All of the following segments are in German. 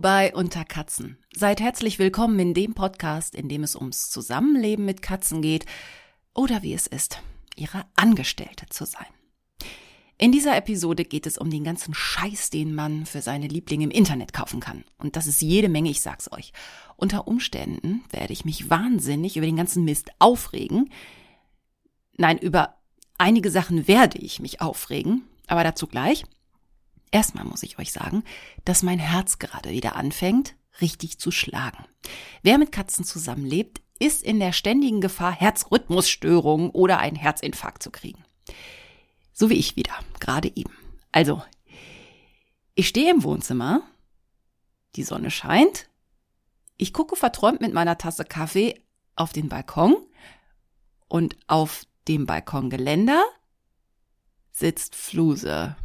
Bei Unter Katzen. Seid herzlich willkommen in dem Podcast, in dem es ums Zusammenleben mit Katzen geht oder wie es ist, ihre Angestellte zu sein. In dieser Episode geht es um den ganzen Scheiß, den man für seine Lieblinge im Internet kaufen kann. Und das ist jede Menge, ich sag's euch. Unter Umständen werde ich mich wahnsinnig über den ganzen Mist aufregen. Nein, über einige Sachen werde ich mich aufregen, aber dazu gleich. Erstmal muss ich euch sagen, dass mein Herz gerade wieder anfängt, richtig zu schlagen. Wer mit Katzen zusammenlebt, ist in der ständigen Gefahr, Herzrhythmusstörungen oder einen Herzinfarkt zu kriegen. So wie ich wieder, gerade eben. Also, ich stehe im Wohnzimmer, die Sonne scheint, ich gucke verträumt mit meiner Tasse Kaffee auf den Balkon und auf dem Balkongeländer sitzt Fluse.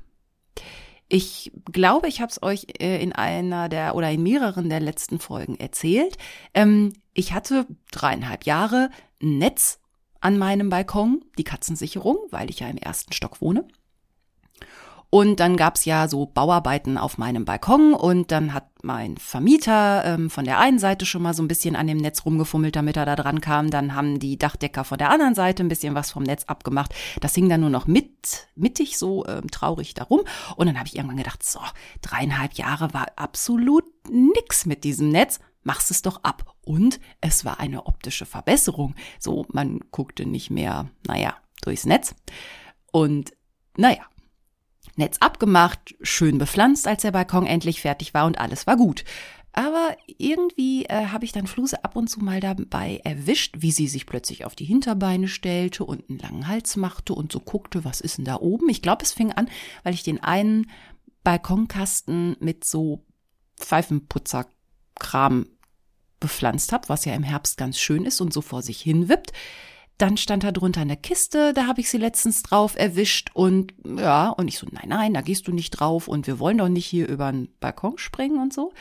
Ich glaube, ich habe es euch äh, in einer der oder in mehreren der letzten Folgen erzählt. Ähm, ich hatte dreieinhalb Jahre ein Netz an meinem Balkon, die Katzensicherung, weil ich ja im ersten Stock wohne. Und dann gab's ja so Bauarbeiten auf meinem Balkon und dann hat mein Vermieter ähm, von der einen Seite schon mal so ein bisschen an dem Netz rumgefummelt, damit er da dran kam. Dann haben die Dachdecker von der anderen Seite ein bisschen was vom Netz abgemacht. Das hing dann nur noch mit, mittig so ähm, traurig darum. Und dann habe ich irgendwann gedacht, so, dreieinhalb Jahre war absolut nix mit diesem Netz. Machst es doch ab. Und es war eine optische Verbesserung. So, man guckte nicht mehr, naja, durchs Netz. Und naja, Netz abgemacht, schön bepflanzt, als der Balkon endlich fertig war und alles war gut. Aber irgendwie äh, habe ich dann Fluse ab und zu mal dabei erwischt, wie sie sich plötzlich auf die Hinterbeine stellte und einen langen Hals machte und so guckte, was ist denn da oben? Ich glaube, es fing an, weil ich den einen Balkonkasten mit so Pfeifenputzerkram bepflanzt habe, was ja im Herbst ganz schön ist und so vor sich hin wippt. Dann stand da drunter eine Kiste, da habe ich sie letztens drauf erwischt und ja, und ich so, nein, nein, da gehst du nicht drauf und wir wollen doch nicht hier über den Balkon springen und so.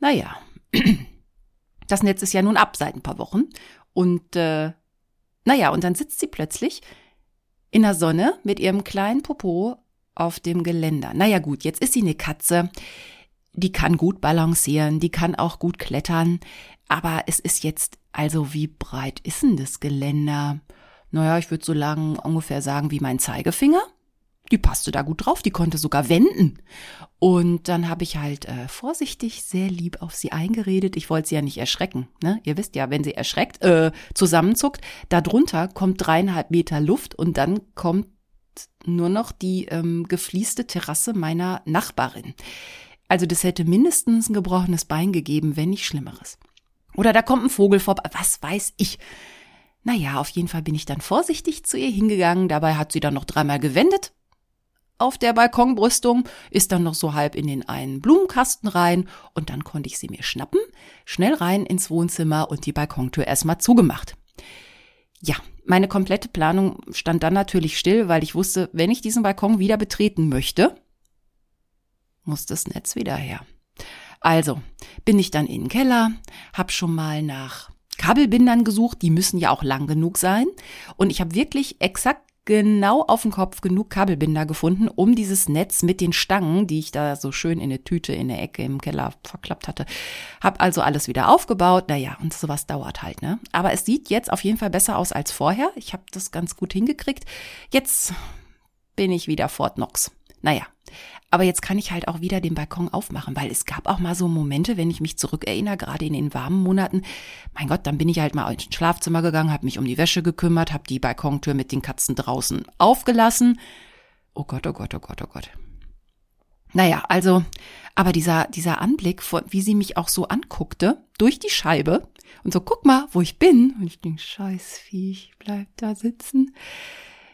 Naja, das Netz ist ja nun ab seit ein paar Wochen und äh, naja, und dann sitzt sie plötzlich in der Sonne mit ihrem kleinen Popo auf dem Geländer. Naja gut, jetzt ist sie eine Katze, die kann gut balancieren, die kann auch gut klettern, aber es ist jetzt also wie breit ist denn das Geländer? Naja, ich würde so lang ungefähr sagen wie mein Zeigefinger. Die passte da gut drauf, die konnte sogar wenden. Und dann habe ich halt äh, vorsichtig, sehr lieb auf sie eingeredet. Ich wollte sie ja nicht erschrecken. Ne? Ihr wisst ja, wenn sie erschreckt, äh, zusammenzuckt, darunter kommt dreieinhalb Meter Luft und dann kommt nur noch die ähm, gefließte Terrasse meiner Nachbarin. Also das hätte mindestens ein gebrochenes Bein gegeben, wenn nicht Schlimmeres. Oder da kommt ein Vogel vorbei, was weiß ich. Naja, auf jeden Fall bin ich dann vorsichtig zu ihr hingegangen. Dabei hat sie dann noch dreimal gewendet auf der Balkonbrüstung, ist dann noch so halb in den einen Blumenkasten rein und dann konnte ich sie mir schnappen, schnell rein ins Wohnzimmer und die Balkontür erstmal zugemacht. Ja, meine komplette Planung stand dann natürlich still, weil ich wusste, wenn ich diesen Balkon wieder betreten möchte, muss das Netz wieder her. Also bin ich dann in den Keller, hab schon mal nach Kabelbindern gesucht, die müssen ja auch lang genug sein. Und ich habe wirklich exakt genau auf den Kopf genug Kabelbinder gefunden, um dieses Netz mit den Stangen, die ich da so schön in der Tüte in der Ecke im Keller verklappt hatte, hab also alles wieder aufgebaut. Naja, und sowas dauert halt, ne? Aber es sieht jetzt auf jeden Fall besser aus als vorher. Ich habe das ganz gut hingekriegt. Jetzt bin ich wieder Fort Knox. Naja, aber jetzt kann ich halt auch wieder den Balkon aufmachen, weil es gab auch mal so Momente, wenn ich mich zurückerinnere, gerade in den warmen Monaten, mein Gott, dann bin ich halt mal ins Schlafzimmer gegangen, habe mich um die Wäsche gekümmert, habe die Balkontür mit den Katzen draußen aufgelassen. Oh Gott, oh Gott, oh Gott, oh Gott. Naja, also, aber dieser, dieser Anblick, wie sie mich auch so anguckte, durch die Scheibe und so, guck mal, wo ich bin. Und ich denke, scheiß Viech, bleib da sitzen.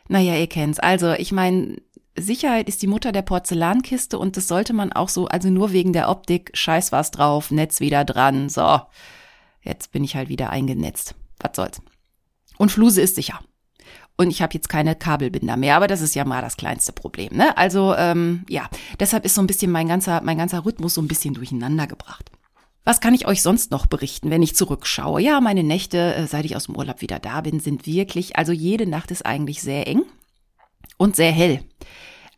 Naja, ihr kennt's. Also, ich meine, Sicherheit ist die Mutter der Porzellankiste und das sollte man auch so, also nur wegen der Optik, scheiß was drauf, Netz wieder dran, so. Jetzt bin ich halt wieder eingenetzt. Was soll's. Und Fluse ist sicher. Und ich habe jetzt keine Kabelbinder mehr, aber das ist ja mal das kleinste Problem. Ne? Also ähm, ja, deshalb ist so ein bisschen mein ganzer, mein ganzer Rhythmus so ein bisschen durcheinander gebracht. Was kann ich euch sonst noch berichten, wenn ich zurückschaue? Ja, meine Nächte, äh, seit ich aus dem Urlaub wieder da bin, sind wirklich, also jede Nacht ist eigentlich sehr eng und sehr hell.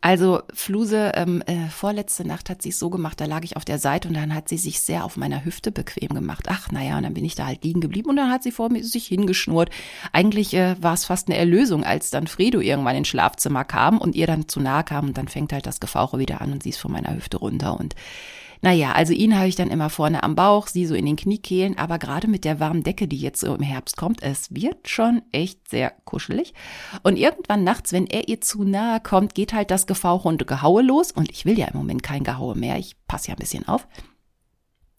Also Fluse, ähm, äh, vorletzte Nacht hat sie es so gemacht, da lag ich auf der Seite und dann hat sie sich sehr auf meiner Hüfte bequem gemacht. Ach, naja, und dann bin ich da halt liegen geblieben und dann hat sie vor mir sich hingeschnurrt. Eigentlich äh, war es fast eine Erlösung, als dann Fredo irgendwann ins Schlafzimmer kam und ihr dann zu nahe kam und dann fängt halt das Gefauche wieder an und sie ist von meiner Hüfte runter und naja, also ihn habe ich dann immer vorne am Bauch, sie so in den Kniekehlen, aber gerade mit der warmen Decke, die jetzt so im Herbst kommt, es wird schon echt sehr kuschelig. Und irgendwann nachts, wenn er ihr zu nahe kommt, geht halt das Gefauche Gehaue los. Und ich will ja im Moment kein Gehaue mehr, ich passe ja ein bisschen auf.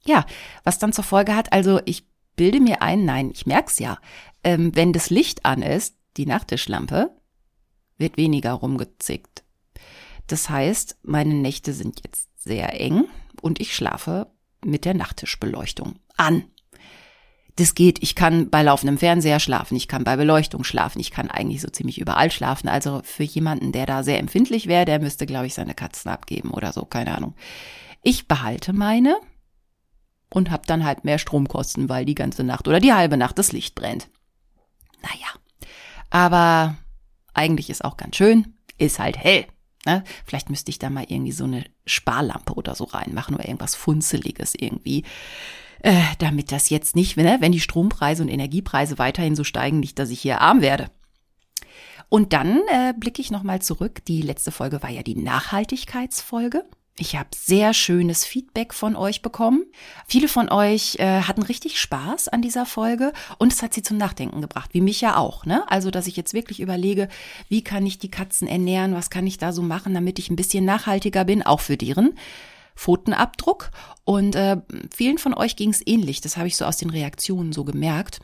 Ja, was dann zur Folge hat, also ich bilde mir ein, nein, ich merk's ja, ähm, wenn das Licht an ist, die Nachttischlampe, wird weniger rumgezickt. Das heißt, meine Nächte sind jetzt sehr eng und ich schlafe mit der Nachttischbeleuchtung an. Das geht. Ich kann bei laufendem Fernseher schlafen, ich kann bei Beleuchtung schlafen, ich kann eigentlich so ziemlich überall schlafen. Also für jemanden, der da sehr empfindlich wäre, der müsste, glaube ich, seine Katzen abgeben oder so, keine Ahnung. Ich behalte meine und habe dann halt mehr Stromkosten, weil die ganze Nacht oder die halbe Nacht das Licht brennt. Naja, aber eigentlich ist auch ganz schön, ist halt hell. Ne? Vielleicht müsste ich da mal irgendwie so eine Sparlampe oder so reinmachen oder irgendwas Funzeliges irgendwie. Äh, damit das jetzt nicht, ne, wenn die Strompreise und Energiepreise weiterhin so steigen, nicht, dass ich hier arm werde. Und dann äh, blicke ich nochmal zurück. Die letzte Folge war ja die Nachhaltigkeitsfolge. Ich habe sehr schönes Feedback von euch bekommen. Viele von euch äh, hatten richtig Spaß an dieser Folge und es hat sie zum Nachdenken gebracht, wie mich ja auch. Ne? Also, dass ich jetzt wirklich überlege, wie kann ich die Katzen ernähren, was kann ich da so machen, damit ich ein bisschen nachhaltiger bin, auch für deren Pfotenabdruck. Und äh, vielen von euch ging es ähnlich. Das habe ich so aus den Reaktionen so gemerkt.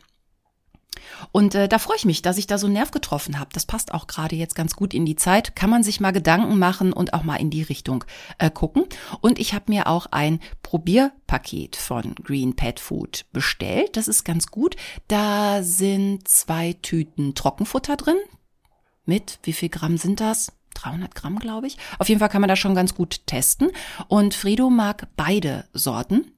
Und äh, da freue ich mich, dass ich da so einen Nerv getroffen habe. Das passt auch gerade jetzt ganz gut in die Zeit. Kann man sich mal Gedanken machen und auch mal in die Richtung äh, gucken. Und ich habe mir auch ein Probierpaket von Green Pet Food bestellt. Das ist ganz gut. Da sind zwei Tüten Trockenfutter drin. Mit, wie viel Gramm sind das? 300 Gramm, glaube ich. Auf jeden Fall kann man das schon ganz gut testen. Und Fredo mag beide Sorten.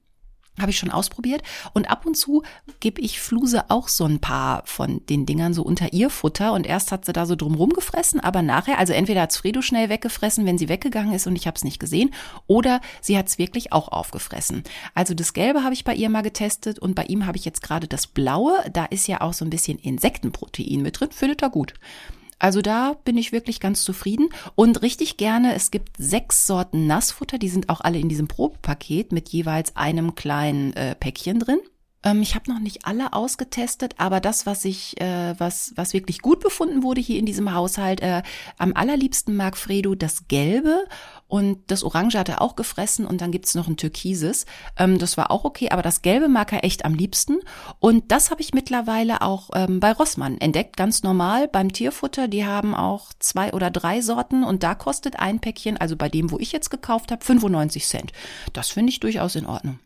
Habe ich schon ausprobiert. Und ab und zu gebe ich Fluse auch so ein paar von den Dingern so unter ihr Futter. Und erst hat sie da so drumrum gefressen, aber nachher, also entweder hat Fredo schnell weggefressen, wenn sie weggegangen ist und ich habe es nicht gesehen, oder sie hat es wirklich auch aufgefressen. Also das Gelbe habe ich bei ihr mal getestet und bei ihm habe ich jetzt gerade das Blaue. Da ist ja auch so ein bisschen Insektenprotein mit drin. Findet er gut. Also da bin ich wirklich ganz zufrieden und richtig gerne. Es gibt sechs Sorten Nassfutter, die sind auch alle in diesem Probepaket mit jeweils einem kleinen äh, Päckchen drin. Ähm, ich habe noch nicht alle ausgetestet, aber das, was ich, äh, was, was wirklich gut befunden wurde hier in diesem Haushalt, äh, am allerliebsten mag Fredo das Gelbe und das Orange hat er auch gefressen und dann gibt's noch ein Türkises. Ähm, das war auch okay, aber das Gelbe mag er echt am liebsten. Und das habe ich mittlerweile auch ähm, bei Rossmann entdeckt, ganz normal beim Tierfutter. Die haben auch zwei oder drei Sorten und da kostet ein Päckchen, also bei dem, wo ich jetzt gekauft habe, 95 Cent. Das finde ich durchaus in Ordnung.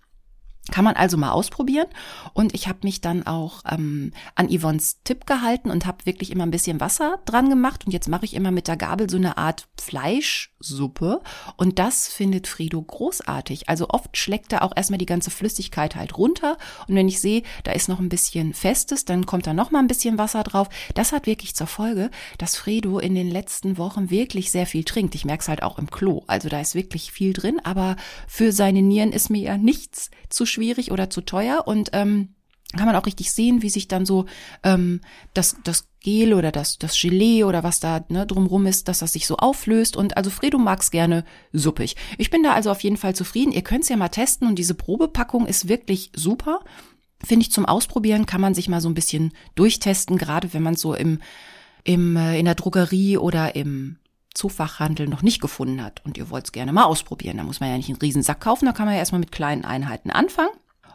Kann man also mal ausprobieren. Und ich habe mich dann auch ähm, an Yvonnes Tipp gehalten und habe wirklich immer ein bisschen Wasser dran gemacht. Und jetzt mache ich immer mit der Gabel so eine Art Fleischsuppe. Und das findet Frido großartig. Also oft schlägt er auch erstmal die ganze Flüssigkeit halt runter. Und wenn ich sehe, da ist noch ein bisschen Festes, dann kommt da noch mal ein bisschen Wasser drauf. Das hat wirklich zur Folge, dass Fredo in den letzten Wochen wirklich sehr viel trinkt. Ich merke es halt auch im Klo. Also da ist wirklich viel drin. Aber für seine Nieren ist mir ja nichts zu schwierig oder zu teuer und ähm, kann man auch richtig sehen, wie sich dann so ähm, das, das Gel oder das, das Gelee oder was da ne, drumrum ist, dass das sich so auflöst. Und also Fredo mag's gerne suppig. Ich bin da also auf jeden Fall zufrieden. Ihr könnt's ja mal testen und diese Probepackung ist wirklich super. Finde ich zum Ausprobieren, kann man sich mal so ein bisschen durchtesten, gerade wenn man so im, im, äh, in der Drogerie oder im Zoofachhandel noch nicht gefunden hat und ihr wollt es gerne mal ausprobieren. Da muss man ja nicht einen riesen Sack kaufen, da kann man ja erstmal mit kleinen Einheiten anfangen.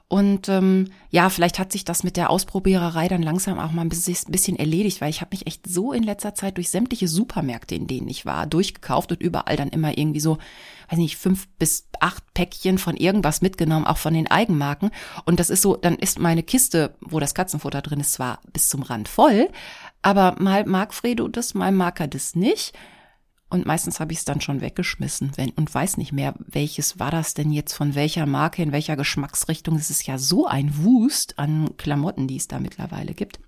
Und ähm, ja, vielleicht hat sich das mit der Ausprobiererei dann langsam auch mal ein bisschen erledigt, weil ich habe mich echt so in letzter Zeit durch sämtliche Supermärkte, in denen ich war, durchgekauft und überall dann immer irgendwie so, weiß nicht, fünf bis acht Päckchen von irgendwas mitgenommen, auch von den Eigenmarken. Und das ist so, dann ist meine Kiste, wo das Katzenfutter drin ist, zwar bis zum Rand voll, aber mal mag Fredo das, mal mag er das nicht. Und meistens habe ich es dann schon weggeschmissen wenn, und weiß nicht mehr, welches war das denn jetzt von welcher Marke, in welcher Geschmacksrichtung. Es ist ja so ein Wust an Klamotten, die es da mittlerweile gibt.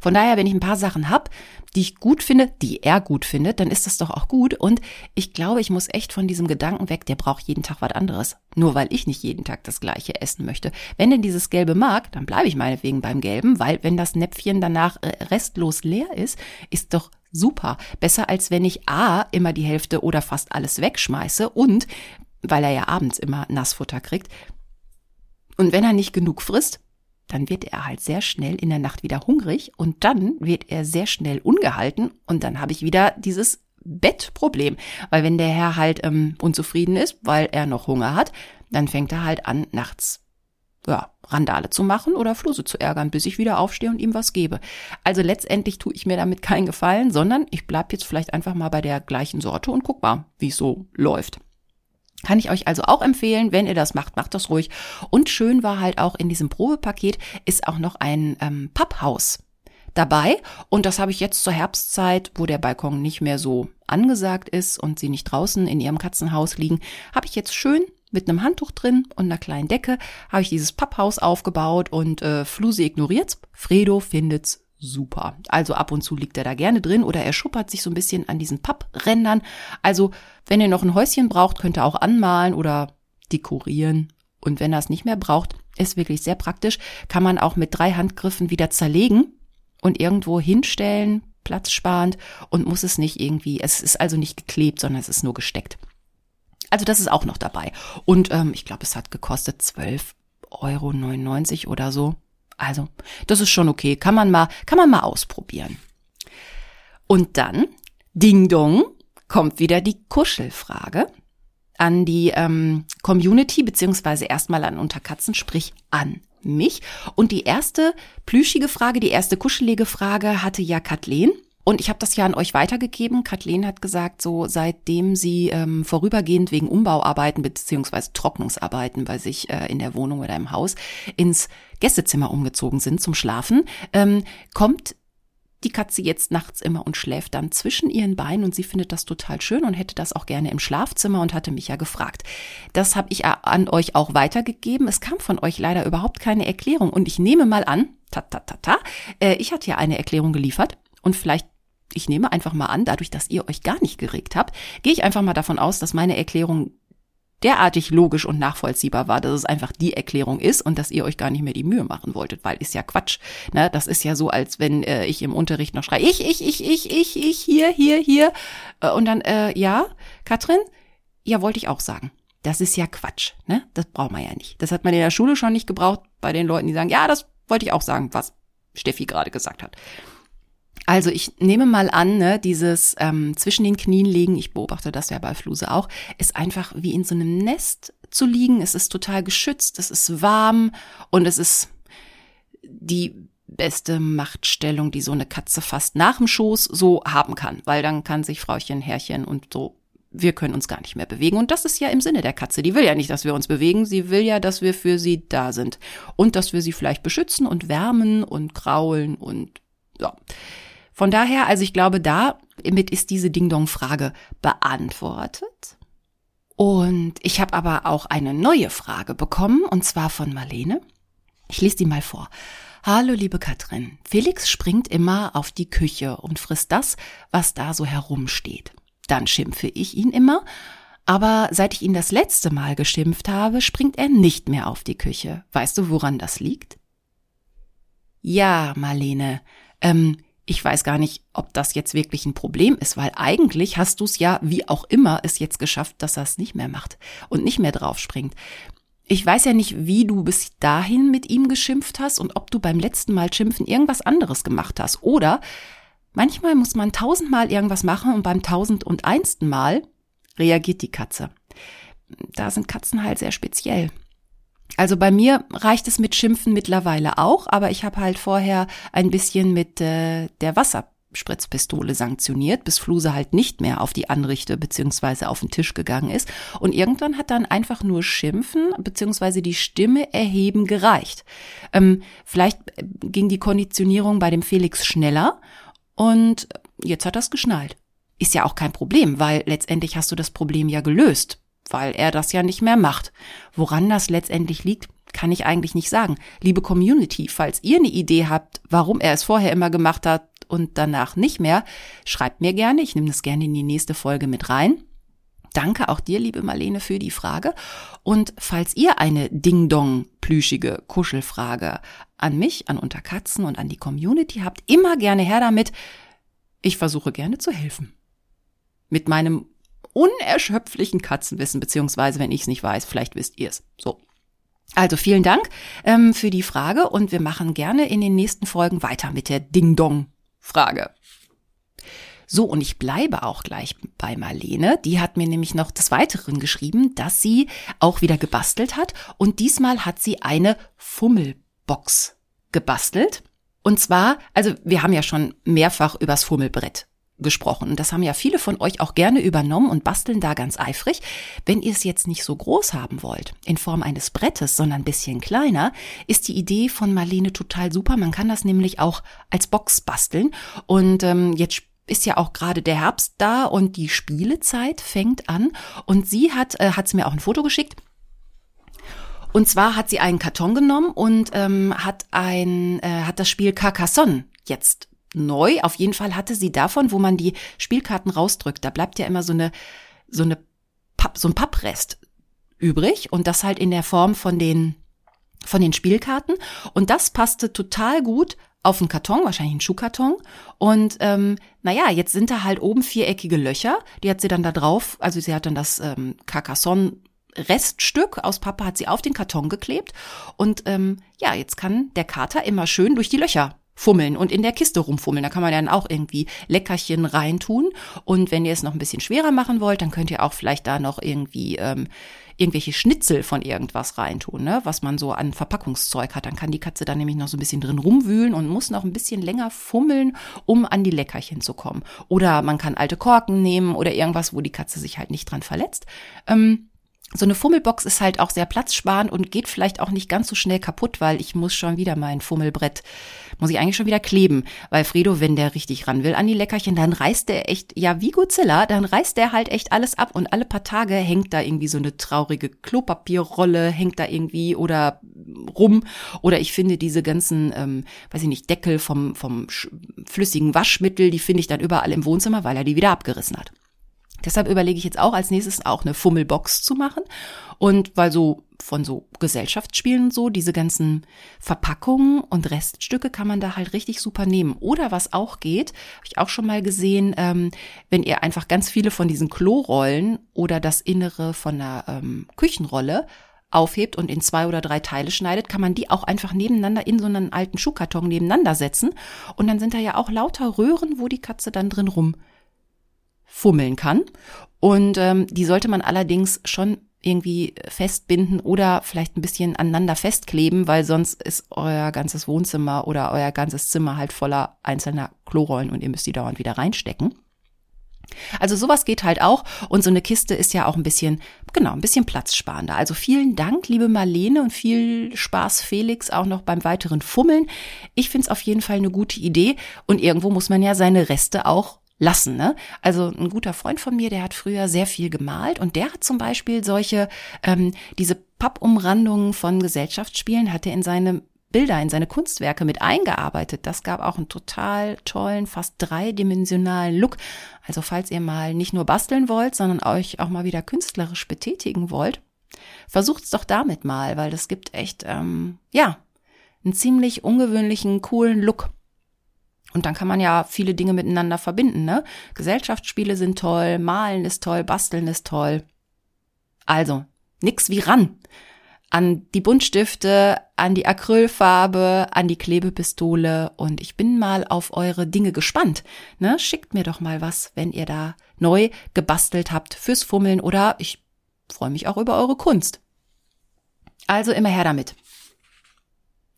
Von daher, wenn ich ein paar Sachen hab, die ich gut finde, die er gut findet, dann ist das doch auch gut. Und ich glaube, ich muss echt von diesem Gedanken weg, der braucht jeden Tag was anderes. Nur weil ich nicht jeden Tag das gleiche essen möchte. Wenn denn dieses Gelbe mag, dann bleibe ich meinetwegen beim Gelben, weil wenn das Näpfchen danach äh, restlos leer ist, ist doch super. Besser als wenn ich A immer die Hälfte oder fast alles wegschmeiße und weil er ja abends immer Nassfutter kriegt. Und wenn er nicht genug frisst, dann wird er halt sehr schnell in der Nacht wieder hungrig und dann wird er sehr schnell ungehalten und dann habe ich wieder dieses Bettproblem. Weil wenn der Herr halt ähm, unzufrieden ist, weil er noch Hunger hat, dann fängt er halt an, nachts ja, Randale zu machen oder Fluse zu ärgern, bis ich wieder aufstehe und ihm was gebe. Also letztendlich tue ich mir damit keinen Gefallen, sondern ich bleib jetzt vielleicht einfach mal bei der gleichen Sorte und guck mal, wie es so läuft. Kann ich euch also auch empfehlen, wenn ihr das macht, macht das ruhig. Und schön war halt auch in diesem Probepaket ist auch noch ein ähm, Papphaus dabei. Und das habe ich jetzt zur Herbstzeit, wo der Balkon nicht mehr so angesagt ist und sie nicht draußen in ihrem Katzenhaus liegen, habe ich jetzt schön mit einem Handtuch drin und einer kleinen Decke habe ich dieses Papphaus aufgebaut und äh, Fluse ignoriert's. Fredo findet's super. Also ab und zu liegt er da gerne drin oder er schuppert sich so ein bisschen an diesen Papprändern. Also wenn ihr noch ein Häuschen braucht, könnt ihr auch anmalen oder dekorieren. Und wenn er es nicht mehr braucht, ist wirklich sehr praktisch, kann man auch mit drei Handgriffen wieder zerlegen und irgendwo hinstellen, platzsparend und muss es nicht irgendwie, es ist also nicht geklebt, sondern es ist nur gesteckt. Also das ist auch noch dabei. Und ähm, ich glaube, es hat gekostet 12,99 Euro oder so. Also, das ist schon okay. Kann man mal, kann man mal ausprobieren. Und dann, Ding Dong, kommt wieder die Kuschelfrage an die ähm, Community, beziehungsweise erstmal an Unterkatzen, sprich an mich. Und die erste plüschige Frage, die erste kuschelige Frage hatte ja Kathleen. Und ich habe das ja an euch weitergegeben. Kathleen hat gesagt, so seitdem sie ähm, vorübergehend wegen Umbauarbeiten beziehungsweise Trocknungsarbeiten bei sich äh, in der Wohnung oder im Haus ins Gästezimmer umgezogen sind zum Schlafen, ähm, kommt die Katze jetzt nachts immer und schläft dann zwischen ihren Beinen und sie findet das total schön und hätte das auch gerne im Schlafzimmer und hatte mich ja gefragt. Das habe ich an euch auch weitergegeben. Es kam von euch leider überhaupt keine Erklärung und ich nehme mal an, ta ta ta ta, äh, ich hatte ja eine Erklärung geliefert und vielleicht ich nehme einfach mal an, dadurch, dass ihr euch gar nicht geregt habt, gehe ich einfach mal davon aus, dass meine Erklärung derartig logisch und nachvollziehbar war, dass es einfach die Erklärung ist und dass ihr euch gar nicht mehr die Mühe machen wolltet, weil ist ja Quatsch. Ne? Das ist ja so, als wenn äh, ich im Unterricht noch schreie, ich, ich, ich, ich, ich, ich, hier, hier, hier. Äh, und dann, äh, ja, Katrin, ja, wollte ich auch sagen. Das ist ja Quatsch, ne? Das braucht man ja nicht. Das hat man in der Schule schon nicht gebraucht bei den Leuten, die sagen, ja, das wollte ich auch sagen, was Steffi gerade gesagt hat. Also ich nehme mal an, ne, dieses ähm, zwischen den Knien liegen, ich beobachte das ja bei Fluse auch, ist einfach wie in so einem Nest zu liegen. Es ist total geschützt, es ist warm und es ist die beste Machtstellung, die so eine Katze fast nach dem Schoß so haben kann, weil dann kann sich Frauchen, Herrchen und so wir können uns gar nicht mehr bewegen. Und das ist ja im Sinne der Katze. Die will ja nicht, dass wir uns bewegen. Sie will ja, dass wir für sie da sind. Und dass wir sie vielleicht beschützen und wärmen und kraulen und ja. Von daher, also ich glaube, damit ist diese Ding-Dong-Frage beantwortet. Und ich habe aber auch eine neue Frage bekommen, und zwar von Marlene. Ich lese die mal vor. Hallo, liebe Katrin. Felix springt immer auf die Küche und frisst das, was da so herumsteht. Dann schimpfe ich ihn immer, aber seit ich ihn das letzte Mal geschimpft habe, springt er nicht mehr auf die Küche. Weißt du, woran das liegt? Ja, Marlene, ähm, ich weiß gar nicht, ob das jetzt wirklich ein Problem ist, weil eigentlich hast du es ja, wie auch immer, es jetzt geschafft, dass er es nicht mehr macht und nicht mehr draufspringt. Ich weiß ja nicht, wie du bis dahin mit ihm geschimpft hast und ob du beim letzten Mal schimpfen irgendwas anderes gemacht hast. Oder manchmal muss man tausendmal irgendwas machen und beim tausend und einsten Mal reagiert die Katze. Da sind Katzen halt sehr speziell. Also bei mir reicht es mit Schimpfen mittlerweile auch, aber ich habe halt vorher ein bisschen mit äh, der Wasserspritzpistole sanktioniert, bis Fluse halt nicht mehr auf die Anrichte beziehungsweise auf den Tisch gegangen ist. Und irgendwann hat dann einfach nur Schimpfen beziehungsweise die Stimme erheben gereicht. Ähm, vielleicht ging die Konditionierung bei dem Felix schneller und jetzt hat das geschnallt. Ist ja auch kein Problem, weil letztendlich hast du das Problem ja gelöst weil er das ja nicht mehr macht. Woran das letztendlich liegt, kann ich eigentlich nicht sagen. Liebe Community, falls ihr eine Idee habt, warum er es vorher immer gemacht hat und danach nicht mehr, schreibt mir gerne. Ich nehme das gerne in die nächste Folge mit rein. Danke auch dir, liebe Marlene, für die Frage. Und falls ihr eine Ding-Dong plüschige Kuschelfrage an mich, an Unterkatzen und an die Community habt, immer gerne her damit. Ich versuche gerne zu helfen. Mit meinem unerschöpflichen Katzenwissen, beziehungsweise wenn ich es nicht weiß, vielleicht wisst ihr es. So. Also vielen Dank ähm, für die Frage und wir machen gerne in den nächsten Folgen weiter mit der Ding-Dong-Frage. So, und ich bleibe auch gleich bei Marlene. Die hat mir nämlich noch des Weiteren geschrieben, dass sie auch wieder gebastelt hat. Und diesmal hat sie eine Fummelbox gebastelt. Und zwar, also wir haben ja schon mehrfach übers Fummelbrett gesprochen. Und das haben ja viele von euch auch gerne übernommen und basteln da ganz eifrig. Wenn ihr es jetzt nicht so groß haben wollt, in Form eines Brettes, sondern ein bisschen kleiner, ist die Idee von Marlene total super. Man kann das nämlich auch als Box basteln. Und ähm, jetzt ist ja auch gerade der Herbst da und die Spielezeit fängt an. Und sie hat, äh, hat mir auch ein Foto geschickt. Und zwar hat sie einen Karton genommen und ähm, hat ein, äh, hat das Spiel Carcassonne jetzt neu. Auf jeden Fall hatte sie davon, wo man die Spielkarten rausdrückt. Da bleibt ja immer so eine, so eine Papp, so ein Papprest übrig und das halt in der Form von den, von den Spielkarten. Und das passte total gut auf einen Karton, wahrscheinlich einen Schuhkarton. Und ähm, naja, jetzt sind da halt oben viereckige Löcher. Die hat sie dann da drauf, also sie hat dann das ähm, Carcassonne Reststück aus Pappe hat sie auf den Karton geklebt. Und ähm, ja, jetzt kann der Kater immer schön durch die Löcher fummeln und in der Kiste rumfummeln. Da kann man dann auch irgendwie Leckerchen reintun. Und wenn ihr es noch ein bisschen schwerer machen wollt, dann könnt ihr auch vielleicht da noch irgendwie ähm, irgendwelche Schnitzel von irgendwas reintun, ne? was man so an Verpackungszeug hat. Dann kann die Katze da nämlich noch so ein bisschen drin rumwühlen und muss noch ein bisschen länger fummeln, um an die Leckerchen zu kommen. Oder man kann alte Korken nehmen oder irgendwas, wo die Katze sich halt nicht dran verletzt. Ähm, so eine Fummelbox ist halt auch sehr platzsparend und geht vielleicht auch nicht ganz so schnell kaputt, weil ich muss schon wieder mein Fummelbrett, muss ich eigentlich schon wieder kleben. Weil Fredo, wenn der richtig ran will an die Leckerchen, dann reißt der echt, ja wie Godzilla, dann reißt der halt echt alles ab und alle paar Tage hängt da irgendwie so eine traurige Klopapierrolle, hängt da irgendwie oder rum. Oder ich finde diese ganzen, ähm, weiß ich nicht, Deckel vom, vom flüssigen Waschmittel, die finde ich dann überall im Wohnzimmer, weil er die wieder abgerissen hat. Deshalb überlege ich jetzt auch als nächstes auch eine Fummelbox zu machen. Und weil so von so Gesellschaftsspielen so, diese ganzen Verpackungen und Reststücke kann man da halt richtig super nehmen. Oder was auch geht, habe ich auch schon mal gesehen, ähm, wenn ihr einfach ganz viele von diesen Klorollen oder das Innere von einer ähm, Küchenrolle aufhebt und in zwei oder drei Teile schneidet, kann man die auch einfach nebeneinander in so einen alten Schuhkarton nebeneinander setzen. Und dann sind da ja auch lauter Röhren, wo die Katze dann drin rum fummeln kann. Und ähm, die sollte man allerdings schon irgendwie festbinden oder vielleicht ein bisschen aneinander festkleben, weil sonst ist euer ganzes Wohnzimmer oder euer ganzes Zimmer halt voller einzelner Klorollen und ihr müsst die dauernd wieder reinstecken. Also sowas geht halt auch und so eine Kiste ist ja auch ein bisschen, genau, ein bisschen platzsparender. Also vielen Dank, liebe Marlene und viel Spaß, Felix, auch noch beim weiteren Fummeln. Ich finde es auf jeden Fall eine gute Idee und irgendwo muss man ja seine Reste auch lassen. Ne? Also ein guter Freund von mir, der hat früher sehr viel gemalt und der hat zum Beispiel solche, ähm, diese Pappumrandungen von Gesellschaftsspielen hat er in seine Bilder, in seine Kunstwerke mit eingearbeitet. Das gab auch einen total tollen, fast dreidimensionalen Look. Also falls ihr mal nicht nur basteln wollt, sondern euch auch mal wieder künstlerisch betätigen wollt, versucht's doch damit mal, weil das gibt echt, ähm, ja, einen ziemlich ungewöhnlichen, coolen Look. Und dann kann man ja viele Dinge miteinander verbinden, ne? Gesellschaftsspiele sind toll, malen ist toll, basteln ist toll. Also, nix wie ran. An die Buntstifte, an die Acrylfarbe, an die Klebepistole und ich bin mal auf eure Dinge gespannt. Ne? Schickt mir doch mal was, wenn ihr da neu gebastelt habt fürs Fummeln oder ich freue mich auch über eure Kunst. Also immer her damit.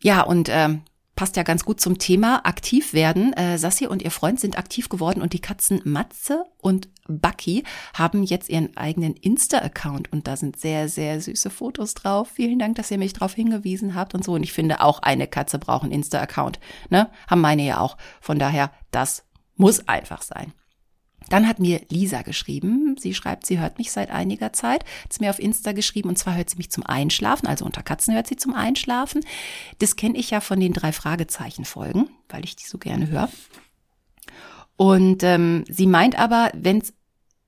Ja, und ähm, passt ja ganz gut zum Thema aktiv werden. Äh, Sassi und ihr Freund sind aktiv geworden und die Katzen Matze und Bucky haben jetzt ihren eigenen Insta-Account und da sind sehr, sehr süße Fotos drauf. Vielen Dank, dass ihr mich darauf hingewiesen habt und so. Und ich finde, auch eine Katze braucht einen Insta-Account. Ne? Haben meine ja auch. Von daher, das muss einfach sein. Dann hat mir Lisa geschrieben. Sie schreibt, sie hört mich seit einiger Zeit. Hat mir auf Insta geschrieben und zwar hört sie mich zum Einschlafen. Also unter Katzen hört sie zum Einschlafen. Das kenne ich ja von den drei Fragezeichen Folgen, weil ich die so gerne höre. Und ähm, sie meint aber, wenn es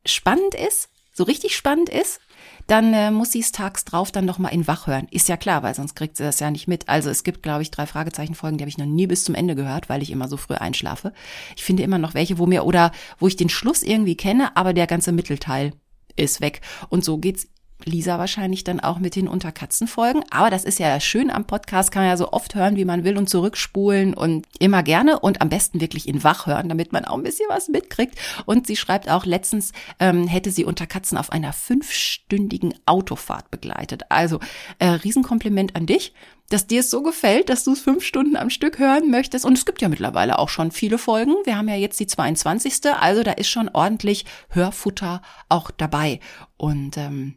spannend ist, so richtig spannend ist, dann äh, muss sie es tags drauf dann noch mal in wach hören. Ist ja klar, weil sonst kriegt sie das ja nicht mit. Also es gibt, glaube ich, drei Fragezeichen-Folgen, die habe ich noch nie bis zum Ende gehört, weil ich immer so früh einschlafe. Ich finde immer noch welche, wo mir oder wo ich den Schluss irgendwie kenne, aber der ganze Mittelteil ist weg. Und so geht's Lisa wahrscheinlich dann auch mit den Unterkatzenfolgen. Aber das ist ja schön am Podcast, kann man ja so oft hören, wie man will und zurückspulen und immer gerne und am besten wirklich in wach hören, damit man auch ein bisschen was mitkriegt. Und sie schreibt auch, letztens ähm, hätte sie Unterkatzen auf einer fünfstündigen Autofahrt begleitet. Also äh, Riesenkompliment an dich dass dir es so gefällt, dass du es fünf Stunden am Stück hören möchtest. Und es gibt ja mittlerweile auch schon viele Folgen. Wir haben ja jetzt die 22. Also da ist schon ordentlich Hörfutter auch dabei. Und ähm,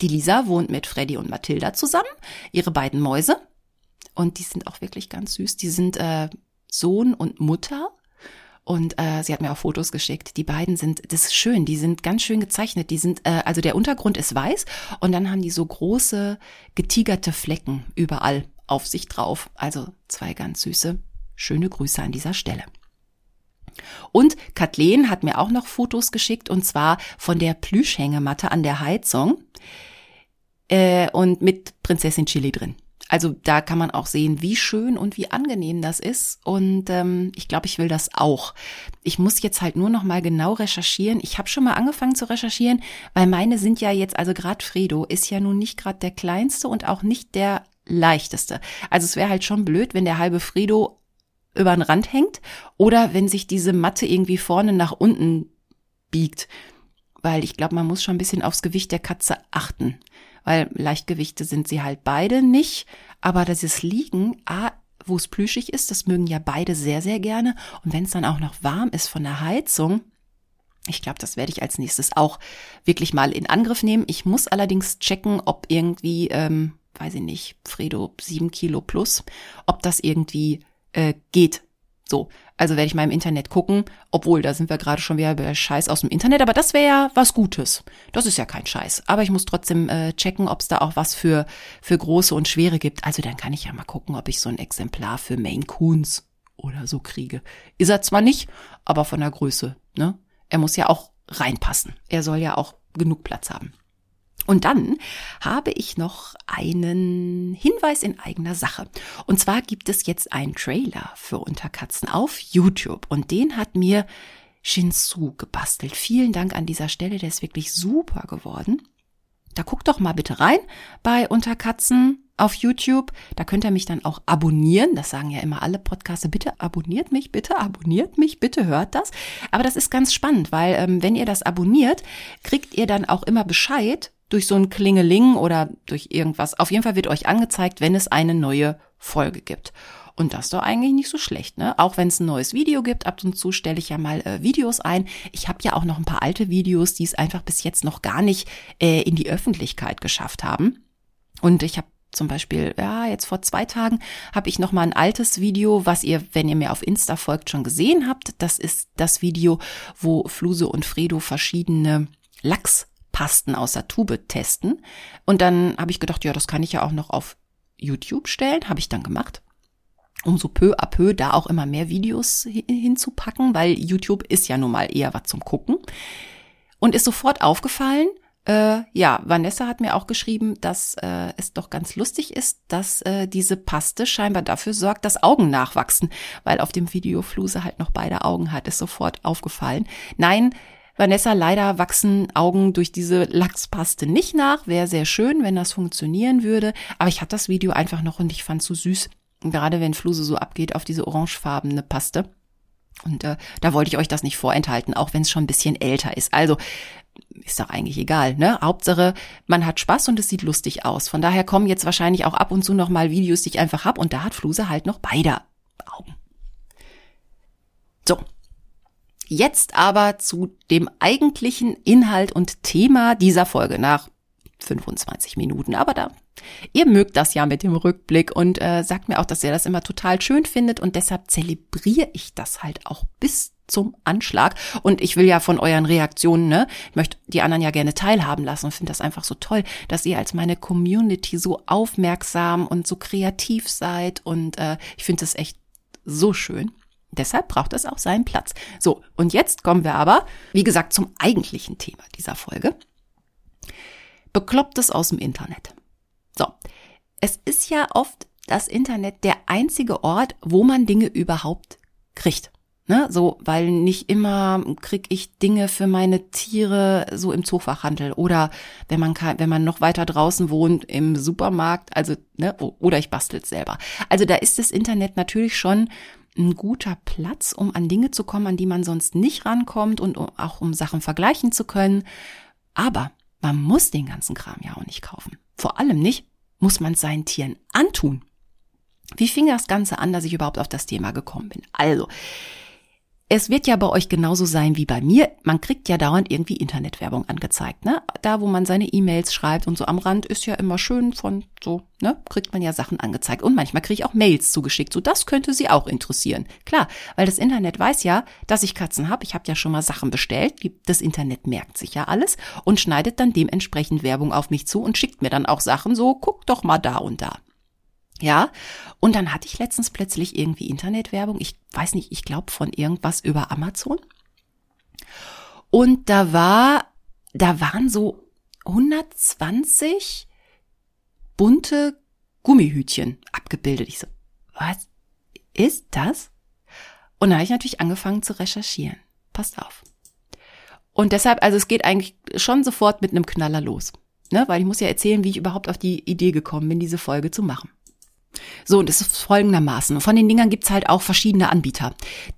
die Lisa wohnt mit Freddy und Mathilda zusammen, ihre beiden Mäuse. Und die sind auch wirklich ganz süß. Die sind äh, Sohn und Mutter. Und äh, sie hat mir auch Fotos geschickt. Die beiden sind, das ist schön, die sind ganz schön gezeichnet. Die sind, äh, also der Untergrund ist weiß und dann haben die so große, getigerte Flecken überall auf sich drauf. Also zwei ganz süße, schöne Grüße an dieser Stelle. Und Kathleen hat mir auch noch Fotos geschickt und zwar von der Plüschhängematte an der Heizung äh, und mit Prinzessin Chili drin. Also da kann man auch sehen, wie schön und wie angenehm das ist. Und ähm, ich glaube, ich will das auch. Ich muss jetzt halt nur noch mal genau recherchieren. Ich habe schon mal angefangen zu recherchieren, weil meine sind ja jetzt, also gerade Fredo ist ja nun nicht gerade der kleinste und auch nicht der leichteste. Also es wäre halt schon blöd, wenn der halbe Fredo über den Rand hängt oder wenn sich diese Matte irgendwie vorne nach unten biegt. Weil ich glaube, man muss schon ein bisschen aufs Gewicht der Katze achten weil Leichtgewichte sind sie halt beide nicht. Aber dieses Liegen, ah, wo es plüschig ist, das mögen ja beide sehr, sehr gerne. Und wenn es dann auch noch warm ist von der Heizung, ich glaube, das werde ich als nächstes auch wirklich mal in Angriff nehmen. Ich muss allerdings checken, ob irgendwie, ähm, weiß ich nicht, Fredo sieben Kilo plus, ob das irgendwie äh, geht so, also werde ich mal im Internet gucken, obwohl da sind wir gerade schon wieder bei Scheiß aus dem Internet, aber das wäre ja was Gutes. Das ist ja kein Scheiß. Aber ich muss trotzdem äh, checken, ob es da auch was für, für große und schwere gibt. Also dann kann ich ja mal gucken, ob ich so ein Exemplar für Maine Coons oder so kriege. Ist er zwar nicht, aber von der Größe, ne? Er muss ja auch reinpassen. Er soll ja auch genug Platz haben. Und dann habe ich noch einen Hinweis in eigener Sache. Und zwar gibt es jetzt einen Trailer für Unterkatzen auf YouTube und den hat mir Shinsu gebastelt. Vielen Dank an dieser Stelle, der ist wirklich super geworden. Da guckt doch mal bitte rein bei Unterkatzen auf YouTube. Da könnt ihr mich dann auch abonnieren. Das sagen ja immer alle Podcaster. Bitte abonniert mich, bitte abonniert mich, bitte hört das. Aber das ist ganz spannend, weil ähm, wenn ihr das abonniert, kriegt ihr dann auch immer Bescheid, durch so ein Klingeling oder durch irgendwas. Auf jeden Fall wird euch angezeigt, wenn es eine neue Folge gibt. Und das ist doch eigentlich nicht so schlecht, ne? Auch wenn es ein neues Video gibt, ab und zu stelle ich ja mal äh, Videos ein. Ich habe ja auch noch ein paar alte Videos, die es einfach bis jetzt noch gar nicht äh, in die Öffentlichkeit geschafft haben. Und ich habe zum Beispiel, ja, jetzt vor zwei Tagen habe ich noch mal ein altes Video, was ihr, wenn ihr mir auf Insta folgt, schon gesehen habt. Das ist das Video, wo Fluse und Fredo verschiedene Lachs Pasten aus der Tube testen. Und dann habe ich gedacht, ja, das kann ich ja auch noch auf YouTube stellen. Habe ich dann gemacht. Um so peu à peu da auch immer mehr Videos hinzupacken, weil YouTube ist ja nun mal eher was zum Gucken. Und ist sofort aufgefallen, äh, ja, Vanessa hat mir auch geschrieben, dass äh, es doch ganz lustig ist, dass äh, diese Paste scheinbar dafür sorgt, dass Augen nachwachsen, weil auf dem Video Fluse halt noch beide Augen hat, ist sofort aufgefallen. Nein, Vanessa, leider wachsen Augen durch diese Lachspaste nicht nach. Wäre sehr schön, wenn das funktionieren würde. Aber ich hatte das Video einfach noch und ich fand es so süß. Gerade wenn Fluse so abgeht auf diese orangefarbene Paste. Und äh, da wollte ich euch das nicht vorenthalten, auch wenn es schon ein bisschen älter ist. Also ist doch eigentlich egal, ne? Hauptsache, man hat Spaß und es sieht lustig aus. Von daher kommen jetzt wahrscheinlich auch ab und zu noch mal Videos, die ich einfach hab und da hat Fluse halt noch beide Augen. So, Jetzt aber zu dem eigentlichen Inhalt und Thema dieser Folge nach 25 Minuten. Aber da, ihr mögt das ja mit dem Rückblick und äh, sagt mir auch, dass ihr das immer total schön findet und deshalb zelebriere ich das halt auch bis zum Anschlag. Und ich will ja von euren Reaktionen, ne, ich möchte die anderen ja gerne teilhaben lassen und finde das einfach so toll, dass ihr als meine Community so aufmerksam und so kreativ seid. Und äh, ich finde das echt so schön. Deshalb braucht es auch seinen Platz. So, und jetzt kommen wir aber, wie gesagt, zum eigentlichen Thema dieser Folge. Beklopptes aus dem Internet. So, es ist ja oft das Internet der einzige Ort, wo man Dinge überhaupt kriegt. Ne, so, weil nicht immer krieg ich Dinge für meine Tiere so im Zoofachhandel oder wenn man kann, wenn man noch weiter draußen wohnt im Supermarkt, also ne, oder ich bastel selber. Also da ist das Internet natürlich schon ein guter Platz, um an Dinge zu kommen, an die man sonst nicht rankommt und auch um Sachen vergleichen zu können. Aber man muss den ganzen Kram ja auch nicht kaufen. Vor allem nicht muss man seinen Tieren antun. Wie fing das Ganze an, dass ich überhaupt auf das Thema gekommen bin? Also, es wird ja bei euch genauso sein wie bei mir. Man kriegt ja dauernd irgendwie Internetwerbung angezeigt, ne? Da, wo man seine E-Mails schreibt und so am Rand ist ja immer schön von so, ne? Kriegt man ja Sachen angezeigt. Und manchmal kriege ich auch Mails zugeschickt. So, das könnte Sie auch interessieren. Klar, weil das Internet weiß ja, dass ich Katzen habe. Ich habe ja schon mal Sachen bestellt. Das Internet merkt sich ja alles und schneidet dann dementsprechend Werbung auf mich zu und schickt mir dann auch Sachen so, guck doch mal da und da. Ja, und dann hatte ich letztens plötzlich irgendwie Internetwerbung. Ich weiß nicht, ich glaube von irgendwas über Amazon. Und da war, da waren so 120 bunte Gummihütchen abgebildet. Ich so, was ist das? Und da habe ich natürlich angefangen zu recherchieren. Passt auf. Und deshalb, also es geht eigentlich schon sofort mit einem Knaller los. Ne? Weil ich muss ja erzählen, wie ich überhaupt auf die Idee gekommen bin, diese Folge zu machen. So, und es ist folgendermaßen. Von den Dingern gibt's halt auch verschiedene Anbieter.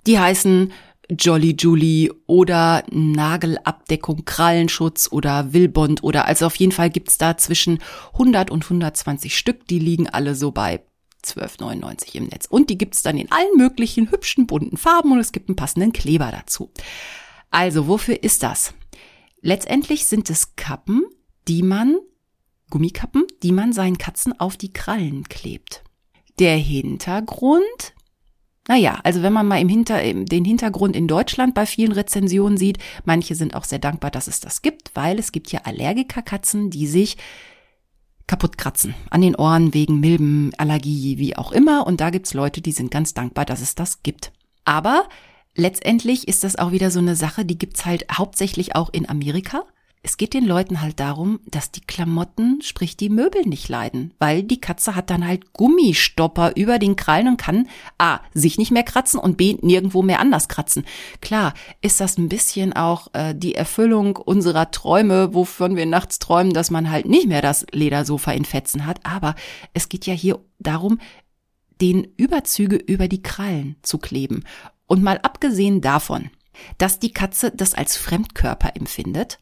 Die heißen Jolly Julie oder Nagelabdeckung, Krallenschutz oder Willbond oder also auf jeden Fall gibt's da zwischen 100 und 120 Stück. Die liegen alle so bei 12,99 im Netz. Und die gibt's dann in allen möglichen hübschen bunten Farben und es gibt einen passenden Kleber dazu. Also, wofür ist das? Letztendlich sind es Kappen, die man Gummikappen, die man seinen Katzen auf die Krallen klebt. Der Hintergrund? Naja, also wenn man mal im Hinter, den Hintergrund in Deutschland bei vielen Rezensionen sieht, manche sind auch sehr dankbar, dass es das gibt, weil es gibt ja Allergikerkatzen, die sich kaputt kratzen an den Ohren wegen Milben, Allergie, wie auch immer. Und da gibt's Leute, die sind ganz dankbar, dass es das gibt. Aber letztendlich ist das auch wieder so eine Sache, die gibt's halt hauptsächlich auch in Amerika es geht den Leuten halt darum, dass die Klamotten, sprich die Möbel nicht leiden, weil die Katze hat dann halt Gummistopper über den Krallen und kann A, sich nicht mehr kratzen und B, nirgendwo mehr anders kratzen. Klar, ist das ein bisschen auch äh, die Erfüllung unserer Träume, wovon wir nachts träumen, dass man halt nicht mehr das Ledersofa in Fetzen hat, aber es geht ja hier darum, den Überzüge über die Krallen zu kleben. Und mal abgesehen davon, dass die Katze das als Fremdkörper empfindet,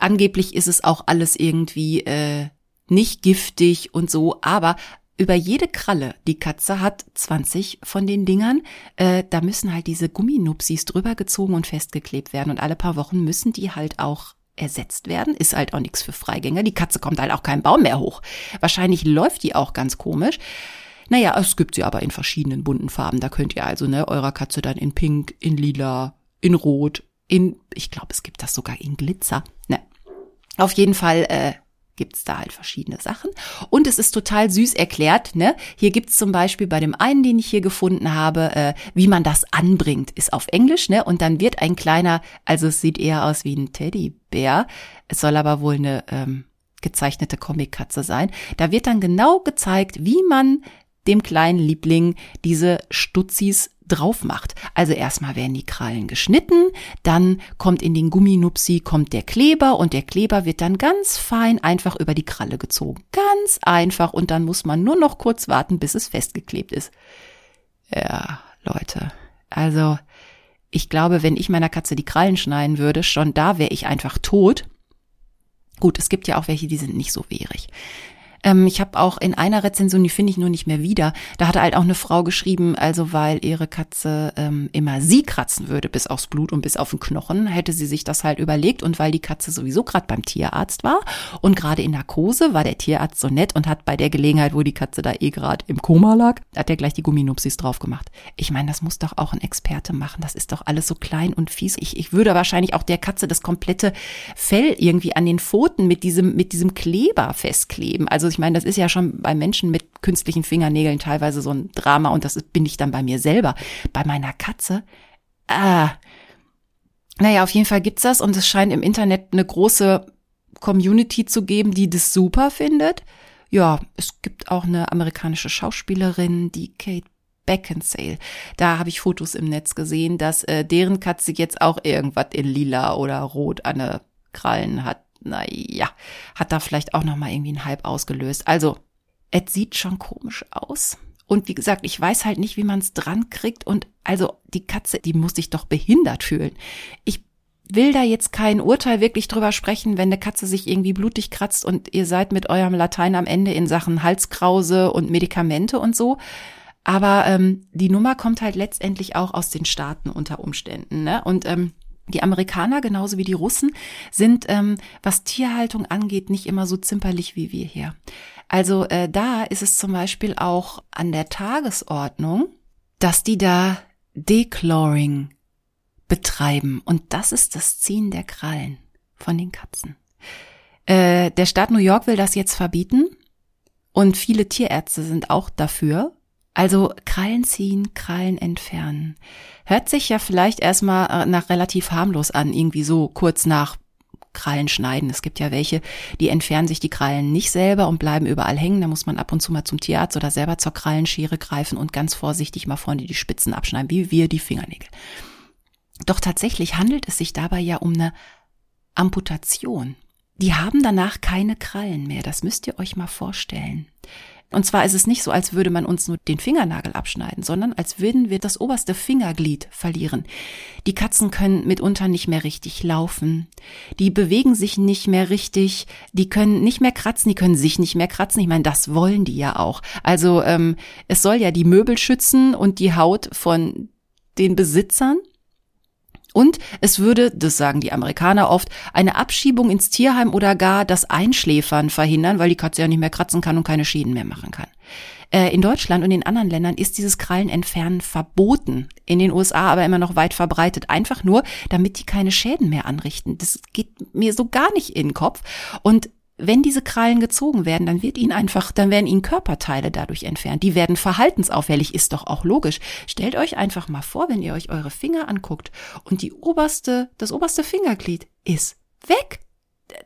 Angeblich ist es auch alles irgendwie äh, nicht giftig und so, aber über jede Kralle, die Katze hat 20 von den Dingern, äh, da müssen halt diese Gumminupsis drüber gezogen und festgeklebt werden und alle paar Wochen müssen die halt auch ersetzt werden. Ist halt auch nichts für Freigänger. Die Katze kommt halt auch keinen Baum mehr hoch. Wahrscheinlich läuft die auch ganz komisch. Naja, es gibt sie aber in verschiedenen bunten Farben. Da könnt ihr also ne, eurer Katze dann in Pink, in Lila, in Rot, in, ich glaube, es gibt das sogar in Glitzer. Ne, auf jeden Fall äh, gibt's da halt verschiedene Sachen. Und es ist total süß erklärt. Ne? Hier gibt's zum Beispiel bei dem einen, den ich hier gefunden habe, äh, wie man das anbringt, ist auf Englisch. Ne? Und dann wird ein kleiner, also es sieht eher aus wie ein Teddybär. Es soll aber wohl eine ähm, gezeichnete Comic-Katze sein. Da wird dann genau gezeigt, wie man dem kleinen Liebling diese Stutzis drauf macht. Also erstmal werden die Krallen geschnitten, dann kommt in den Gumminupsi kommt der Kleber und der Kleber wird dann ganz fein einfach über die Kralle gezogen. Ganz einfach und dann muss man nur noch kurz warten, bis es festgeklebt ist. Ja, Leute, also ich glaube, wenn ich meiner Katze die Krallen schneiden würde, schon da wäre ich einfach tot. Gut, es gibt ja auch welche, die sind nicht so wehrig. Ähm, ich habe auch in einer Rezension, die finde ich nur nicht mehr wieder, da hatte halt auch eine Frau geschrieben, also weil ihre Katze ähm, immer sie kratzen würde bis aufs Blut und bis auf den Knochen, hätte sie sich das halt überlegt und weil die Katze sowieso gerade beim Tierarzt war und gerade in Narkose, war der Tierarzt so nett und hat bei der Gelegenheit, wo die Katze da eh gerade im Koma lag, hat er gleich die Gumminupsis drauf gemacht. Ich meine, das muss doch auch ein Experte machen. Das ist doch alles so klein und fies. Ich, ich würde wahrscheinlich auch der Katze das komplette Fell irgendwie an den Pfoten mit diesem, mit diesem Kleber festkleben. Also ich meine, das ist ja schon bei Menschen mit künstlichen Fingernägeln teilweise so ein Drama und das bin ich dann bei mir selber. Bei meiner Katze, ah, naja, auf jeden Fall gibt's das und es scheint im Internet eine große Community zu geben, die das super findet. Ja, es gibt auch eine amerikanische Schauspielerin, die Kate Beckinsale. Da habe ich Fotos im Netz gesehen, dass äh, deren Katze jetzt auch irgendwas in lila oder rot an Krallen hat. Naja, hat da vielleicht auch noch mal irgendwie einen Hype ausgelöst. Also, es sieht schon komisch aus. Und wie gesagt, ich weiß halt nicht, wie man es dran kriegt. Und also die Katze, die muss sich doch behindert fühlen. Ich will da jetzt kein Urteil wirklich drüber sprechen, wenn eine Katze sich irgendwie blutig kratzt und ihr seid mit eurem Latein am Ende in Sachen Halskrause und Medikamente und so. Aber ähm, die Nummer kommt halt letztendlich auch aus den Staaten unter Umständen. Ne? Und ähm, die Amerikaner, genauso wie die Russen, sind, ähm, was Tierhaltung angeht, nicht immer so zimperlich wie wir hier. Also äh, da ist es zum Beispiel auch an der Tagesordnung, dass die da Declawing betreiben. Und das ist das Ziehen der Krallen von den Katzen. Äh, der Staat New York will das jetzt verbieten und viele Tierärzte sind auch dafür. Also Krallen ziehen, Krallen entfernen. Hört sich ja vielleicht erstmal äh, nach relativ harmlos an, irgendwie so kurz nach Krallen schneiden. Es gibt ja welche, die entfernen sich die Krallen nicht selber und bleiben überall hängen. Da muss man ab und zu mal zum Tierarzt oder selber zur Krallenschere greifen und ganz vorsichtig mal vorne die Spitzen abschneiden, wie wir die Fingernägel. Doch tatsächlich handelt es sich dabei ja um eine Amputation. Die haben danach keine Krallen mehr. Das müsst ihr euch mal vorstellen. Und zwar ist es nicht so, als würde man uns nur den Fingernagel abschneiden, sondern als würden wir das oberste Fingerglied verlieren. Die Katzen können mitunter nicht mehr richtig laufen. Die bewegen sich nicht mehr richtig. Die können nicht mehr kratzen. Die können sich nicht mehr kratzen. Ich meine, das wollen die ja auch. Also ähm, es soll ja die Möbel schützen und die Haut von den Besitzern. Und es würde, das sagen die Amerikaner oft, eine Abschiebung ins Tierheim oder gar das Einschläfern verhindern, weil die Katze ja nicht mehr kratzen kann und keine Schäden mehr machen kann. Äh, in Deutschland und in anderen Ländern ist dieses Krallenentfernen verboten. In den USA aber immer noch weit verbreitet. Einfach nur, damit die keine Schäden mehr anrichten. Das geht mir so gar nicht in den Kopf. Und wenn diese Krallen gezogen werden, dann wird ihnen einfach, dann werden ihnen Körperteile dadurch entfernt. Die werden verhaltensauffällig, ist doch auch logisch. Stellt euch einfach mal vor, wenn ihr euch eure Finger anguckt und die oberste, das oberste Fingerglied ist weg.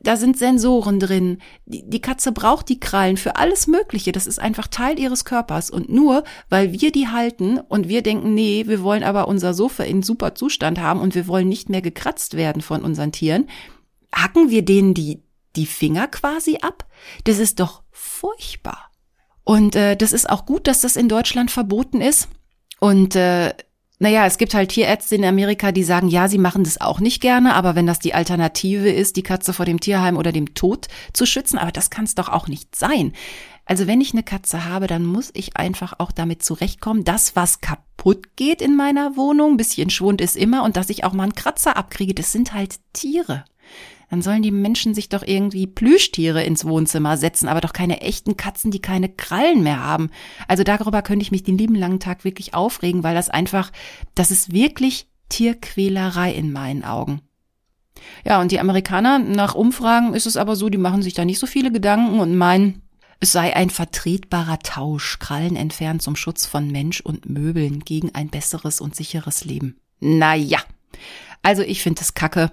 Da sind Sensoren drin. Die, die Katze braucht die Krallen für alles Mögliche. Das ist einfach Teil ihres Körpers. Und nur, weil wir die halten und wir denken, nee, wir wollen aber unser Sofa in super Zustand haben und wir wollen nicht mehr gekratzt werden von unseren Tieren, hacken wir denen die, die Finger quasi ab. Das ist doch furchtbar. Und äh, das ist auch gut, dass das in Deutschland verboten ist. Und äh, naja, es gibt halt Tierärzte in Amerika, die sagen, ja, sie machen das auch nicht gerne, aber wenn das die Alternative ist, die Katze vor dem Tierheim oder dem Tod zu schützen, aber das kann es doch auch nicht sein. Also wenn ich eine Katze habe, dann muss ich einfach auch damit zurechtkommen, dass was kaputt geht in meiner Wohnung, bisschen Schwund ist immer und dass ich auch mal einen Kratzer abkriege, das sind halt Tiere dann sollen die Menschen sich doch irgendwie Plüschtiere ins Wohnzimmer setzen, aber doch keine echten Katzen, die keine Krallen mehr haben. Also darüber könnte ich mich den lieben langen Tag wirklich aufregen, weil das einfach, das ist wirklich Tierquälerei in meinen Augen. Ja, und die Amerikaner, nach Umfragen ist es aber so, die machen sich da nicht so viele Gedanken und meinen, es sei ein vertretbarer Tausch, Krallen entfernt zum Schutz von Mensch und Möbeln gegen ein besseres und sicheres Leben. Naja, also ich finde es kacke.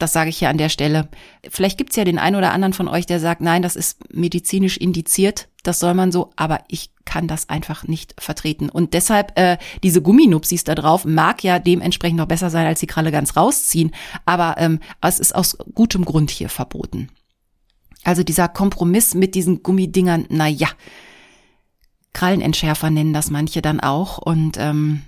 Das sage ich hier an der Stelle. Vielleicht gibt's ja den einen oder anderen von euch, der sagt, nein, das ist medizinisch indiziert, das soll man so, aber ich kann das einfach nicht vertreten. Und deshalb, äh, diese Gumminupsis da drauf mag ja dementsprechend noch besser sein, als die Kralle ganz rausziehen, aber ähm, es ist aus gutem Grund hier verboten. Also dieser Kompromiss mit diesen Gummidingern, na ja, Krallenentschärfer nennen das manche dann auch und ähm,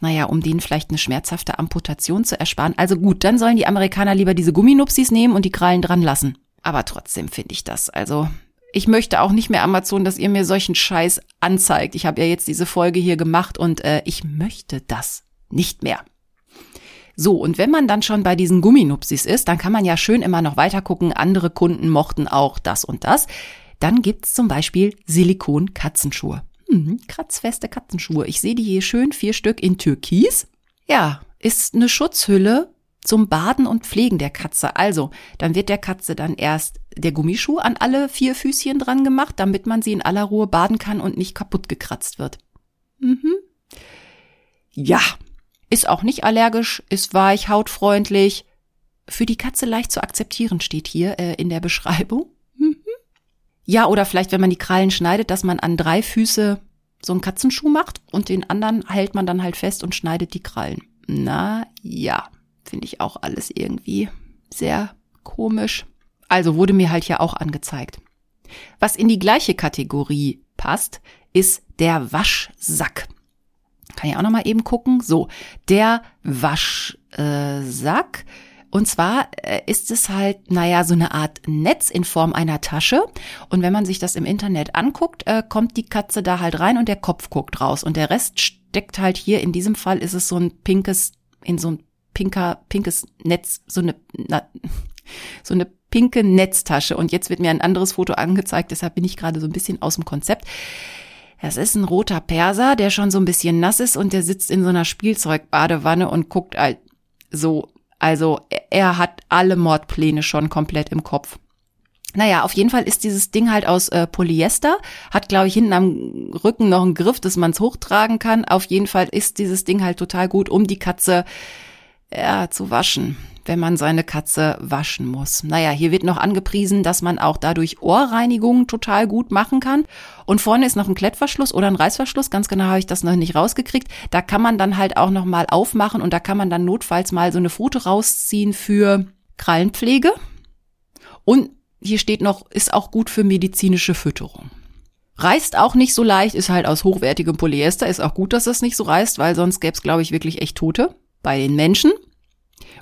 naja, um denen vielleicht eine schmerzhafte Amputation zu ersparen. Also gut, dann sollen die Amerikaner lieber diese Gumminupsis nehmen und die Krallen dran lassen. Aber trotzdem finde ich das. Also ich möchte auch nicht mehr Amazon, dass ihr mir solchen Scheiß anzeigt. Ich habe ja jetzt diese Folge hier gemacht und äh, ich möchte das nicht mehr. So, und wenn man dann schon bei diesen Gumminupsis ist, dann kann man ja schön immer noch weiter gucken. Andere Kunden mochten auch das und das. Dann gibt's zum Beispiel Silikon-Katzenschuhe. Hm, kratzfeste Katzenschuhe. Ich sehe die hier schön, vier Stück in Türkis. Ja, ist eine Schutzhülle zum Baden und Pflegen der Katze. Also, dann wird der Katze dann erst der Gummischuh an alle vier Füßchen dran gemacht, damit man sie in aller Ruhe baden kann und nicht kaputt gekratzt wird. Mhm. Ja, ist auch nicht allergisch, ist weich, hautfreundlich. Für die Katze leicht zu akzeptieren steht hier äh, in der Beschreibung. Ja, oder vielleicht, wenn man die Krallen schneidet, dass man an drei Füße so einen Katzenschuh macht und den anderen hält man dann halt fest und schneidet die Krallen. Na ja, finde ich auch alles irgendwie sehr komisch. Also wurde mir halt hier auch angezeigt. Was in die gleiche Kategorie passt, ist der Waschsack. Kann ich auch noch mal eben gucken. So, der Waschsack. Und zwar äh, ist es halt, naja, so eine Art Netz in Form einer Tasche. Und wenn man sich das im Internet anguckt, äh, kommt die Katze da halt rein und der Kopf guckt raus. Und der Rest steckt halt hier, in diesem Fall ist es so ein pinkes, in so ein pinker, pinkes Netz, so eine, na, so eine pinke Netztasche. Und jetzt wird mir ein anderes Foto angezeigt, deshalb bin ich gerade so ein bisschen aus dem Konzept. Das ist ein roter Perser, der schon so ein bisschen nass ist und der sitzt in so einer Spielzeugbadewanne und guckt halt so. Also er hat alle Mordpläne schon komplett im Kopf. Naja, auf jeden Fall ist dieses Ding halt aus äh, Polyester, hat, glaube ich, hinten am Rücken noch einen Griff, dass man es hochtragen kann. Auf jeden Fall ist dieses Ding halt total gut, um die Katze ja, zu waschen wenn man seine Katze waschen muss. Naja, hier wird noch angepriesen, dass man auch dadurch Ohrreinigungen total gut machen kann. Und vorne ist noch ein Klettverschluss oder ein Reißverschluss. Ganz genau habe ich das noch nicht rausgekriegt. Da kann man dann halt auch noch mal aufmachen und da kann man dann notfalls mal so eine Foto rausziehen für Krallenpflege. Und hier steht noch, ist auch gut für medizinische Fütterung. Reißt auch nicht so leicht, ist halt aus hochwertigem Polyester. Ist auch gut, dass das nicht so reißt, weil sonst gäbe es, glaube ich, wirklich echt Tote bei den Menschen.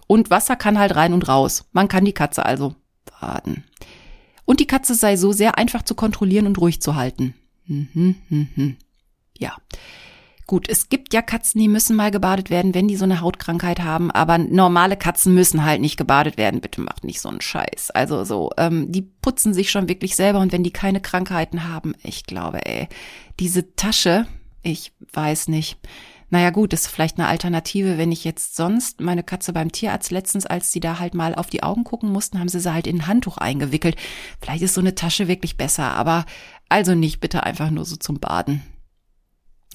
Und Wasser kann halt rein und raus. Man kann die Katze also baden. Und die Katze sei so sehr einfach zu kontrollieren und ruhig zu halten. Mhm, mhm. Ja. Gut, es gibt ja Katzen, die müssen mal gebadet werden, wenn die so eine Hautkrankheit haben, aber normale Katzen müssen halt nicht gebadet werden. Bitte macht nicht so einen Scheiß. Also so, ähm, die putzen sich schon wirklich selber und wenn die keine Krankheiten haben, ich glaube, ey, diese Tasche, ich weiß nicht. Naja gut, ist vielleicht eine Alternative, wenn ich jetzt sonst meine Katze beim Tierarzt letztens, als sie da halt mal auf die Augen gucken mussten, haben sie sie halt in ein Handtuch eingewickelt. Vielleicht ist so eine Tasche wirklich besser, aber also nicht bitte einfach nur so zum Baden.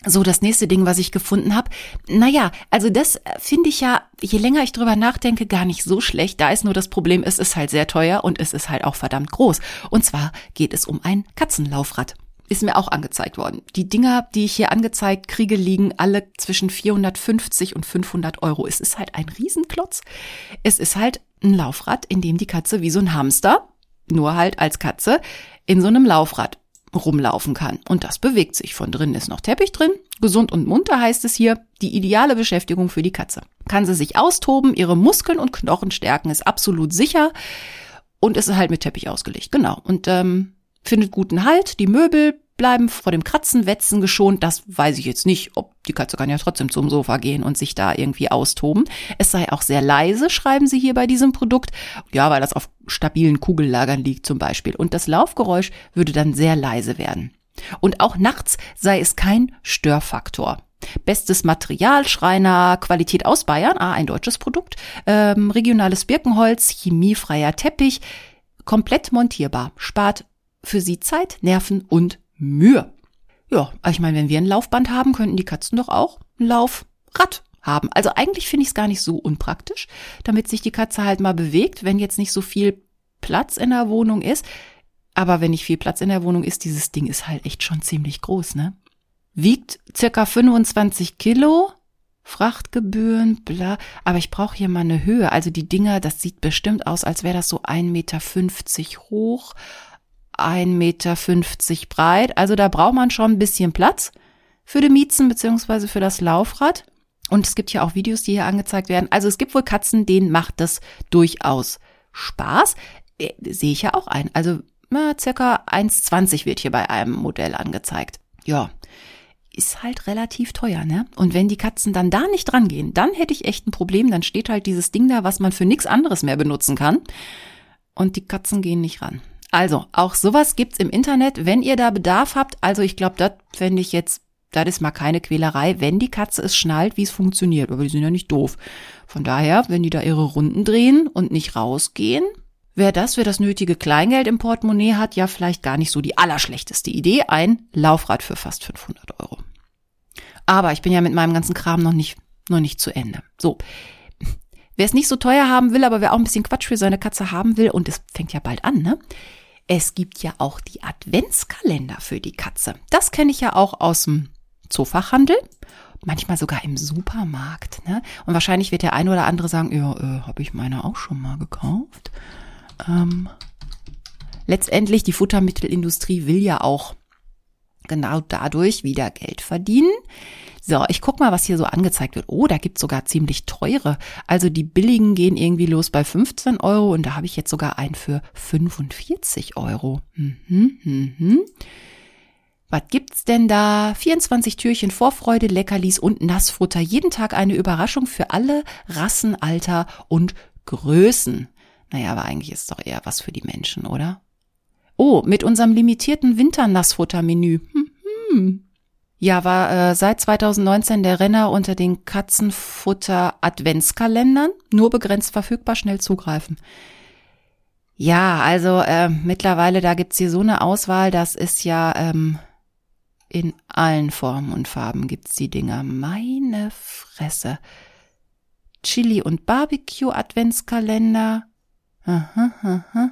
So, das nächste Ding, was ich gefunden habe. Naja, also das finde ich ja, je länger ich drüber nachdenke, gar nicht so schlecht. Da ist nur das Problem, es ist halt sehr teuer und es ist halt auch verdammt groß. Und zwar geht es um ein Katzenlaufrad ist mir auch angezeigt worden. Die Dinger, die ich hier angezeigt kriege, liegen alle zwischen 450 und 500 Euro. Es ist halt ein Riesenklotz. Es ist halt ein Laufrad, in dem die Katze wie so ein Hamster, nur halt als Katze, in so einem Laufrad rumlaufen kann. Und das bewegt sich. Von drinnen ist noch Teppich drin. Gesund und munter heißt es hier. Die ideale Beschäftigung für die Katze. Kann sie sich austoben, ihre Muskeln und Knochen stärken, ist absolut sicher. Und ist halt mit Teppich ausgelegt. Genau. Und ähm, findet guten Halt, die Möbel bleiben vor dem Kratzen, Wetzen geschont. Das weiß ich jetzt nicht, ob die Katze kann ja trotzdem zum Sofa gehen und sich da irgendwie austoben. Es sei auch sehr leise, schreiben sie hier bei diesem Produkt. Ja, weil das auf stabilen Kugellagern liegt zum Beispiel. Und das Laufgeräusch würde dann sehr leise werden. Und auch nachts sei es kein Störfaktor. Bestes Material, Schreiner, Qualität aus Bayern, ah, ein deutsches Produkt, ähm, regionales Birkenholz, chemiefreier Teppich, komplett montierbar, spart für Sie Zeit, Nerven und Mühe. Ja, ich meine, wenn wir ein Laufband haben, könnten die Katzen doch auch ein Laufrad haben. Also eigentlich finde ich es gar nicht so unpraktisch, damit sich die Katze halt mal bewegt, wenn jetzt nicht so viel Platz in der Wohnung ist. Aber wenn nicht viel Platz in der Wohnung ist, dieses Ding ist halt echt schon ziemlich groß, ne? Wiegt circa 25 Kilo, Frachtgebühren, bla. Aber ich brauche hier mal eine Höhe. Also die Dinger, das sieht bestimmt aus, als wäre das so 1,50 Meter hoch 1,50 Meter breit. Also da braucht man schon ein bisschen Platz für die Miezen beziehungsweise für das Laufrad. Und es gibt ja auch Videos, die hier angezeigt werden. Also es gibt wohl Katzen, denen macht das durchaus Spaß. Äh, sehe ich ja auch ein. Also na, circa 1,20 wird hier bei einem Modell angezeigt. Ja, ist halt relativ teuer, ne? Und wenn die Katzen dann da nicht dran gehen, dann hätte ich echt ein Problem. Dann steht halt dieses Ding da, was man für nichts anderes mehr benutzen kann. Und die Katzen gehen nicht ran. Also, auch sowas gibt's im Internet, wenn ihr da Bedarf habt. Also, ich glaube, das fände ich jetzt, das ist mal keine Quälerei, wenn die Katze es schnallt, wie es funktioniert. Aber die sind ja nicht doof. Von daher, wenn die da ihre Runden drehen und nicht rausgehen, Wer das für das nötige Kleingeld im Portemonnaie hat, ja vielleicht gar nicht so die allerschlechteste Idee, ein Laufrad für fast 500 Euro. Aber ich bin ja mit meinem ganzen Kram noch nicht, noch nicht zu Ende. So. Wer es nicht so teuer haben will, aber wer auch ein bisschen Quatsch für seine Katze haben will, und es fängt ja bald an, ne? Es gibt ja auch die Adventskalender für die Katze. Das kenne ich ja auch aus dem Zoofachhandel manchmal sogar im Supermarkt. Ne? Und wahrscheinlich wird der eine oder andere sagen, ja, äh, habe ich meine auch schon mal gekauft. Ähm, letztendlich, die Futtermittelindustrie will ja auch genau dadurch wieder Geld verdienen. So, ich guck mal, was hier so angezeigt wird. Oh, da gibt's sogar ziemlich teure. Also die billigen gehen irgendwie los bei 15 Euro und da habe ich jetzt sogar einen für 45 Euro. Mhm, mhm. Was gibt's denn da? 24 Türchen Vorfreude, Leckerlis und Nassfutter. Jeden Tag eine Überraschung für alle Rassen, Alter und Größen. Naja, aber eigentlich ist es doch eher was für die Menschen, oder? Oh, mit unserem limitierten Winternassfuttermenü. Hm, hm. Ja, war äh, seit 2019 der Renner unter den Katzenfutter Adventskalendern. Nur begrenzt verfügbar, schnell zugreifen. Ja, also äh, mittlerweile, da gibt's hier so eine Auswahl, das ist ja ähm, in allen Formen und Farben gibt's die Dinger. Meine Fresse. Chili und Barbecue Adventskalender. Aha, aha.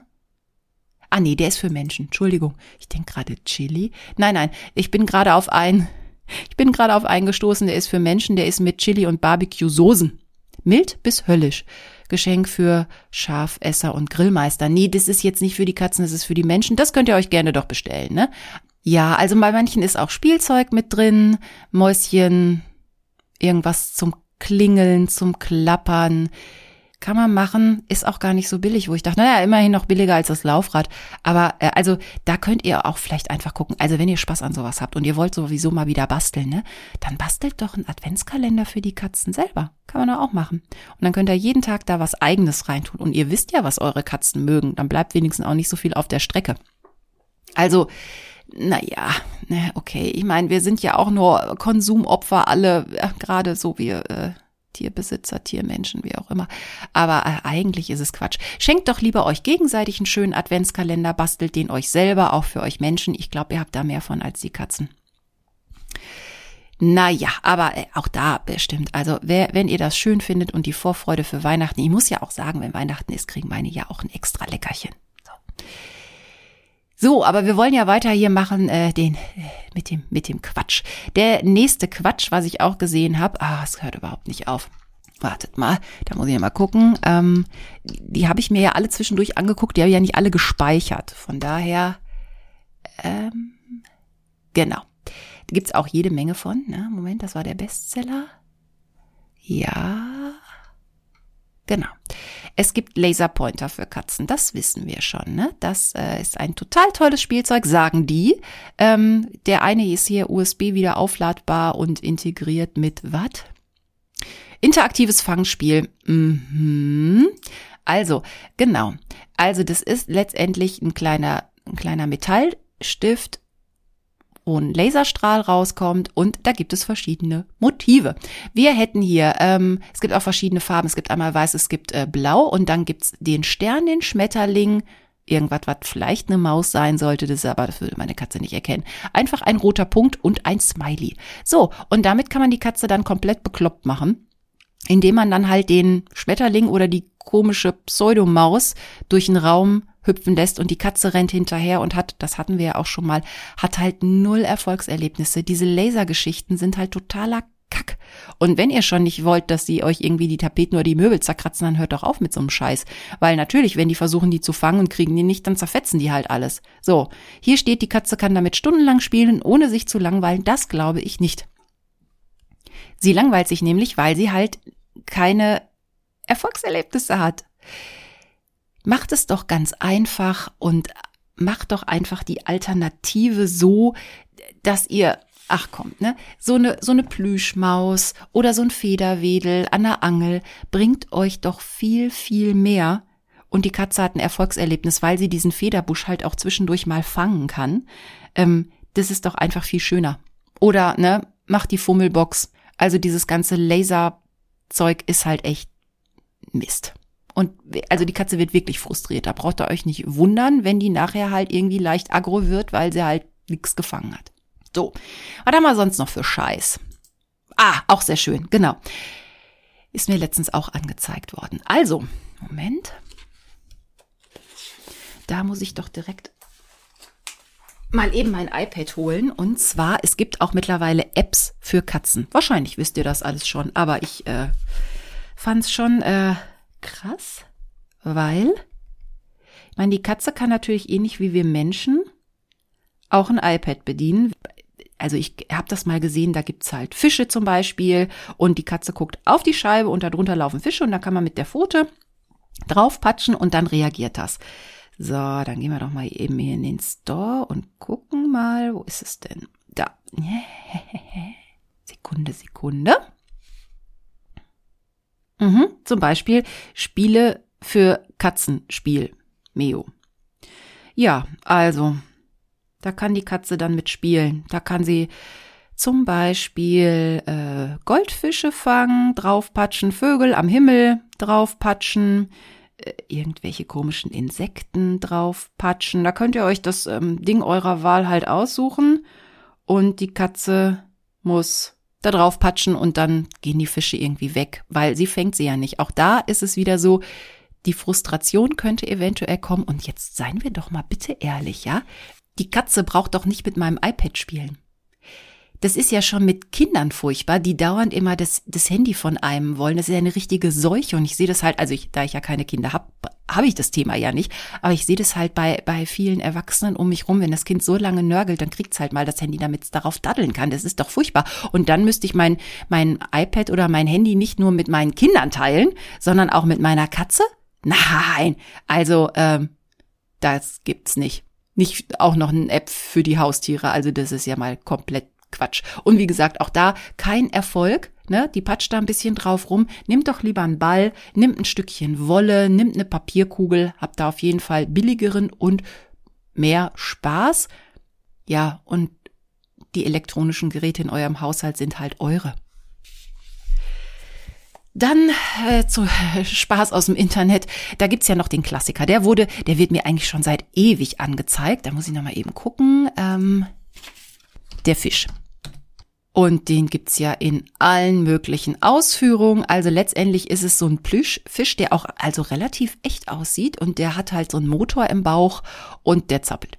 Ah nee, der ist für Menschen. Entschuldigung. Ich denke gerade Chili. Nein, nein, ich bin gerade auf ein ich bin gerade auf einen gestoßen, der ist für Menschen, der ist mit Chili und Barbecue Soßen. Mild bis höllisch. Geschenk für Schafesser und Grillmeister. Nee, das ist jetzt nicht für die Katzen, das ist für die Menschen. Das könnt ihr euch gerne doch bestellen, ne? Ja, also bei manchen ist auch Spielzeug mit drin, Mäuschen, irgendwas zum Klingeln, zum Klappern. Kann man machen, ist auch gar nicht so billig, wo ich dachte, naja, immerhin noch billiger als das Laufrad. Aber äh, also da könnt ihr auch vielleicht einfach gucken. Also wenn ihr Spaß an sowas habt und ihr wollt sowieso mal wieder basteln, ne, dann bastelt doch einen Adventskalender für die Katzen selber. Kann man auch machen. Und dann könnt ihr jeden Tag da was eigenes reintun. Und ihr wisst ja, was eure Katzen mögen. Dann bleibt wenigstens auch nicht so viel auf der Strecke. Also, naja, ne, okay. Ich meine, wir sind ja auch nur Konsumopfer, alle, ja, gerade so wie äh, Tierbesitzer, Tiermenschen, wie auch immer. Aber äh, eigentlich ist es Quatsch. Schenkt doch lieber euch gegenseitig einen schönen Adventskalender, bastelt den euch selber, auch für euch Menschen. Ich glaube, ihr habt da mehr von als die Katzen. Naja, aber äh, auch da bestimmt. Also, wer, wenn ihr das schön findet und die Vorfreude für Weihnachten, ich muss ja auch sagen, wenn Weihnachten ist, kriegen meine ja auch ein extra Leckerchen. So. So, aber wir wollen ja weiter hier machen äh, den äh, mit dem mit dem Quatsch. Der nächste Quatsch, was ich auch gesehen habe, ah, es hört überhaupt nicht auf. Wartet mal, da muss ich ja mal gucken. Ähm, die habe ich mir ja alle zwischendurch angeguckt, die habe ich ja nicht alle gespeichert. Von daher, ähm, genau. Da gibt's auch jede Menge von. Ne? Moment, das war der Bestseller. Ja, genau. Es gibt Laserpointer für Katzen, das wissen wir schon. Ne? Das äh, ist ein total tolles Spielzeug, sagen die. Ähm, der eine ist hier USB wieder aufladbar und integriert mit was? Interaktives Fangspiel. Mhm. Also, genau. Also, das ist letztendlich ein kleiner, ein kleiner Metallstift ein Laserstrahl rauskommt und da gibt es verschiedene Motive. Wir hätten hier, ähm, es gibt auch verschiedene Farben, es gibt einmal weiß, es gibt äh, blau und dann gibt's den Stern, den Schmetterling, irgendwas, was vielleicht eine Maus sein sollte, das aber, das würde meine Katze nicht erkennen. Einfach ein roter Punkt und ein Smiley. So, und damit kann man die Katze dann komplett bekloppt machen, indem man dann halt den Schmetterling oder die komische Pseudomaus durch den Raum hüpfen lässt und die Katze rennt hinterher und hat, das hatten wir ja auch schon mal, hat halt null Erfolgserlebnisse. Diese Lasergeschichten sind halt totaler Kack. Und wenn ihr schon nicht wollt, dass sie euch irgendwie die Tapeten oder die Möbel zerkratzen, dann hört doch auf mit so einem Scheiß. Weil natürlich, wenn die versuchen, die zu fangen und kriegen die nicht, dann zerfetzen die halt alles. So, hier steht, die Katze kann damit stundenlang spielen, ohne sich zu langweilen. Das glaube ich nicht. Sie langweilt sich nämlich, weil sie halt keine Erfolgserlebnisse hat. Macht es doch ganz einfach und macht doch einfach die Alternative so, dass ihr ach kommt, ne? So eine, so eine Plüschmaus oder so ein Federwedel an der Angel bringt euch doch viel, viel mehr. Und die Katze hat ein Erfolgserlebnis, weil sie diesen Federbusch halt auch zwischendurch mal fangen kann. Ähm, das ist doch einfach viel schöner. Oder, ne, macht die Fummelbox. Also dieses ganze Laserzeug ist halt echt Mist. Und also die Katze wird wirklich frustriert. Da braucht ihr euch nicht wundern, wenn die nachher halt irgendwie leicht aggro wird, weil sie halt nichts gefangen hat. So, was haben wir sonst noch für Scheiß? Ah, auch sehr schön, genau. Ist mir letztens auch angezeigt worden. Also, Moment. Da muss ich doch direkt mal eben mein iPad holen. Und zwar, es gibt auch mittlerweile Apps für Katzen. Wahrscheinlich wisst ihr das alles schon, aber ich äh, fand es schon äh, krass, weil, ich meine, die Katze kann natürlich ähnlich wie wir Menschen auch ein iPad bedienen also ich habe das mal gesehen, da gibt's halt Fische zum Beispiel und die Katze guckt auf die Scheibe und darunter laufen Fische und da kann man mit der Pfote draufpatschen und dann reagiert das. So, dann gehen wir doch mal eben hier in den Store und gucken mal, wo ist es denn? Da. Sekunde, Sekunde. Mhm, zum Beispiel Spiele für Katzenspiel. Meo. Ja, also da kann die Katze dann mitspielen. Da kann sie zum Beispiel äh, Goldfische fangen, draufpatschen, Vögel am Himmel draufpatschen, äh, irgendwelche komischen Insekten draufpatschen. Da könnt ihr euch das ähm, Ding eurer Wahl halt aussuchen und die Katze muss da drauf patschen und dann gehen die Fische irgendwie weg, weil sie fängt sie ja nicht. Auch da ist es wieder so, die Frustration könnte eventuell kommen. Und jetzt seien wir doch mal bitte ehrlich, ja? Die Katze braucht doch nicht mit meinem iPad spielen. Das ist ja schon mit Kindern furchtbar, die dauernd immer das, das Handy von einem wollen. Das ist ja eine richtige Seuche und ich sehe das halt, also ich, da ich ja keine Kinder habe, habe ich das Thema ja nicht, aber ich sehe das halt bei, bei vielen Erwachsenen um mich rum, wenn das Kind so lange nörgelt, dann kriegt's halt mal das Handy, damit es darauf daddeln kann. Das ist doch furchtbar. Und dann müsste ich mein, mein iPad oder mein Handy nicht nur mit meinen Kindern teilen, sondern auch mit meiner Katze? Nein, also ähm, das gibt's nicht nicht auch noch eine App für die Haustiere. Also das ist ja mal komplett Quatsch. Und wie gesagt, auch da kein Erfolg. Ne? Die patscht da ein bisschen drauf rum. Nimmt doch lieber einen Ball, nimmt ein Stückchen Wolle, nimmt eine Papierkugel, habt da auf jeden Fall billigeren und mehr Spaß. Ja, und die elektronischen Geräte in eurem Haushalt sind halt eure. Dann äh, zu äh, Spaß aus dem Internet. Da gibt's ja noch den Klassiker. Der wurde, der wird mir eigentlich schon seit ewig angezeigt. Da muss ich nochmal eben gucken. Ähm, der Fisch. Und den gibt's ja in allen möglichen Ausführungen. Also letztendlich ist es so ein Plüschfisch, der auch also relativ echt aussieht und der hat halt so einen Motor im Bauch und der zappelt.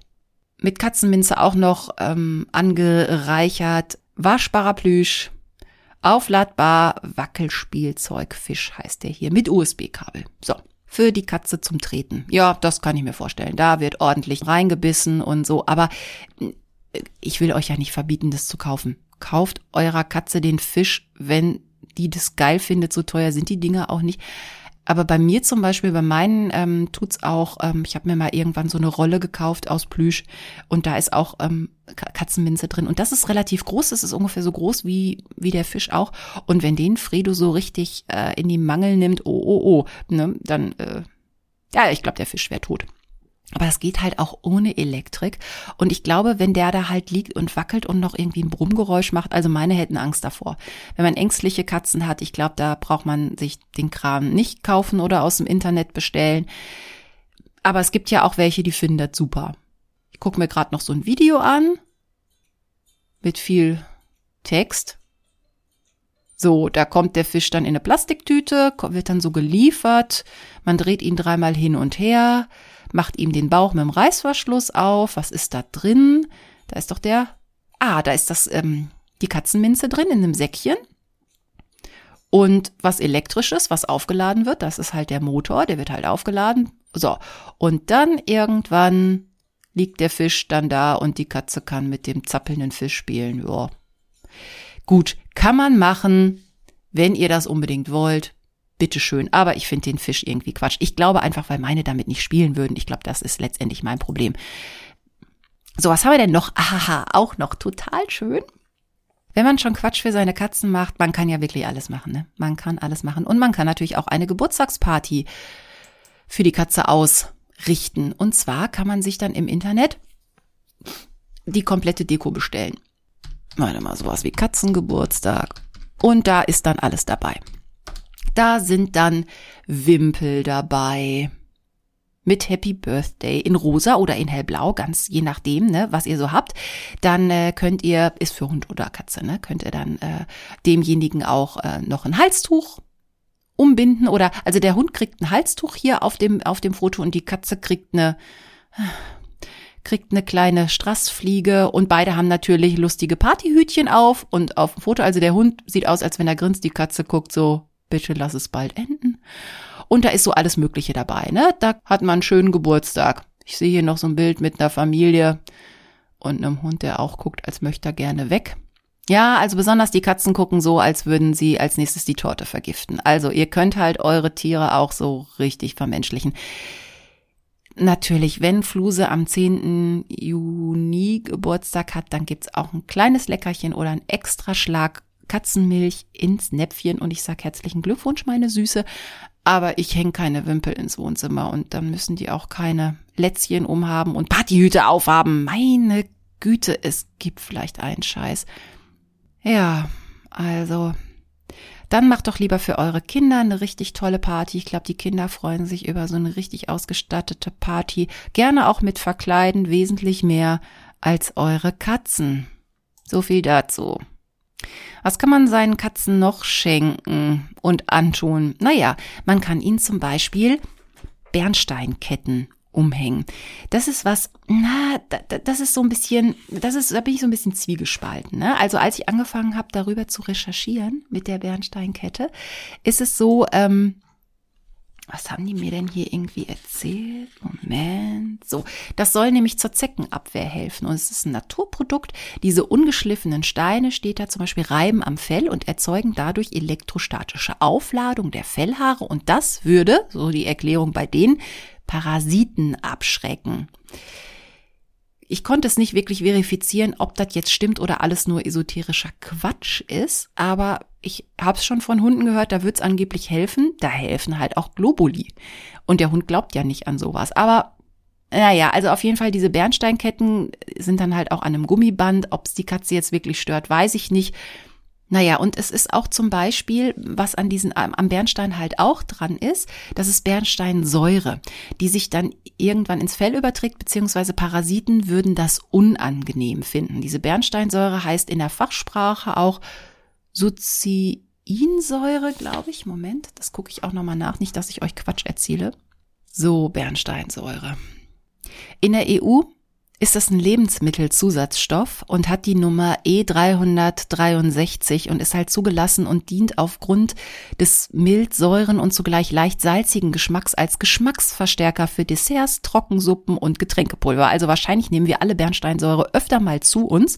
Mit Katzenminze auch noch ähm, angereichert. Waschbarer Plüsch, Aufladbar Wackelspielzeugfisch heißt der hier mit USB-Kabel. So. Für die Katze zum Treten. Ja, das kann ich mir vorstellen. Da wird ordentlich reingebissen und so. Aber äh, ich will euch ja nicht verbieten, das zu kaufen. Kauft eurer Katze den Fisch, wenn die das geil findet. So teuer sind die Dinger auch nicht. Aber bei mir zum Beispiel, bei meinen ähm, tut's auch, ähm, ich habe mir mal irgendwann so eine Rolle gekauft aus Plüsch und da ist auch ähm, Katzenminze drin. Und das ist relativ groß, das ist ungefähr so groß wie, wie der Fisch auch. Und wenn den Fredo so richtig äh, in die Mangel nimmt, oh, oh, oh, ne, dann, äh, ja, ich glaube, der Fisch wäre tot. Aber das geht halt auch ohne Elektrik. Und ich glaube, wenn der da halt liegt und wackelt und noch irgendwie ein Brummgeräusch macht, also meine hätten Angst davor. Wenn man ängstliche Katzen hat, ich glaube, da braucht man sich den Kram nicht kaufen oder aus dem Internet bestellen. Aber es gibt ja auch welche, die finden das super. Ich gucke mir gerade noch so ein Video an mit viel Text. So, da kommt der Fisch dann in eine Plastiktüte, wird dann so geliefert. Man dreht ihn dreimal hin und her macht ihm den Bauch mit dem Reißverschluss auf. Was ist da drin? Da ist doch der. Ah, da ist das ähm, die Katzenminze drin in einem Säckchen. Und was elektrisches, was aufgeladen wird, das ist halt der Motor, der wird halt aufgeladen. So. Und dann irgendwann liegt der Fisch dann da und die Katze kann mit dem zappelnden Fisch spielen. Ja. Gut, kann man machen, wenn ihr das unbedingt wollt. Bitteschön. Aber ich finde den Fisch irgendwie Quatsch. Ich glaube einfach, weil meine damit nicht spielen würden. Ich glaube, das ist letztendlich mein Problem. So, was haben wir denn noch? Aha, auch noch total schön. Wenn man schon Quatsch für seine Katzen macht, man kann ja wirklich alles machen, ne? Man kann alles machen. Und man kann natürlich auch eine Geburtstagsparty für die Katze ausrichten. Und zwar kann man sich dann im Internet die komplette Deko bestellen. Meine mal sowas wie Katzengeburtstag. Und da ist dann alles dabei. Da sind dann Wimpel dabei, mit Happy Birthday in rosa oder in hellblau, ganz je nachdem, ne, was ihr so habt. Dann äh, könnt ihr, ist für Hund oder Katze, ne, könnt ihr dann äh, demjenigen auch äh, noch ein Halstuch umbinden oder also der Hund kriegt ein Halstuch hier auf dem auf dem Foto und die Katze kriegt eine kriegt eine kleine Strassfliege und beide haben natürlich lustige Partyhütchen auf und auf dem Foto also der Hund sieht aus als wenn er grinst die Katze guckt so bitte lass es bald enden und da ist so alles Mögliche dabei, ne? Da hat man einen schönen Geburtstag. Ich sehe hier noch so ein Bild mit einer Familie und einem Hund, der auch guckt, als möchte er gerne weg. Ja, also besonders die Katzen gucken so, als würden sie als nächstes die Torte vergiften. Also ihr könnt halt eure Tiere auch so richtig vermenschlichen. Natürlich, wenn Fluse am 10. Juni Geburtstag hat, dann gibt's auch ein kleines Leckerchen oder ein extra Schlag Katzenmilch ins Näpfchen und ich sag herzlichen Glückwunsch, meine Süße. Aber ich hänge keine Wimpel ins Wohnzimmer und dann müssen die auch keine Lätzchen umhaben und Partyhüte aufhaben. Meine Güte, es gibt vielleicht einen Scheiß. Ja, also dann macht doch lieber für eure Kinder eine richtig tolle Party. Ich glaube, die Kinder freuen sich über so eine richtig ausgestattete Party. Gerne auch mit Verkleiden, wesentlich mehr als eure Katzen. So viel dazu. Was kann man seinen Katzen noch schenken und antun? Naja, man kann ihnen zum Beispiel Bernsteinketten umhängen. Das ist was, na, das ist so ein bisschen, das ist, da bin ich so ein bisschen zwiegespalten. Ne? Also als ich angefangen habe, darüber zu recherchieren mit der Bernsteinkette, ist es so, ähm, was haben die mir denn hier irgendwie erzählt? Moment. So, das soll nämlich zur Zeckenabwehr helfen. Und es ist ein Naturprodukt. Diese ungeschliffenen Steine, steht da zum Beispiel, reiben am Fell und erzeugen dadurch elektrostatische Aufladung der Fellhaare. Und das würde, so die Erklärung bei denen, Parasiten abschrecken. Ich konnte es nicht wirklich verifizieren, ob das jetzt stimmt oder alles nur esoterischer Quatsch ist, aber ich habe es schon von Hunden gehört, da wird es angeblich helfen. Da helfen halt auch Globuli. Und der Hund glaubt ja nicht an sowas. Aber naja, also auf jeden Fall diese Bernsteinketten sind dann halt auch an einem Gummiband. Ob es die Katze jetzt wirklich stört, weiß ich nicht. Naja, und es ist auch zum Beispiel, was an diesen, am Bernstein halt auch dran ist, das ist Bernsteinsäure, die sich dann irgendwann ins Fell überträgt, beziehungsweise Parasiten würden das unangenehm finden. Diese Bernsteinsäure heißt in der Fachsprache auch Succinsäure, glaube ich. Moment, das gucke ich auch nochmal nach, nicht, dass ich euch Quatsch erzähle. So, Bernsteinsäure. In der EU ist das ein Lebensmittelzusatzstoff und hat die Nummer E363 und ist halt zugelassen und dient aufgrund des mild säuren und zugleich leicht salzigen Geschmacks als Geschmacksverstärker für Desserts, Trockensuppen und Getränkepulver. Also wahrscheinlich nehmen wir alle Bernsteinsäure öfter mal zu uns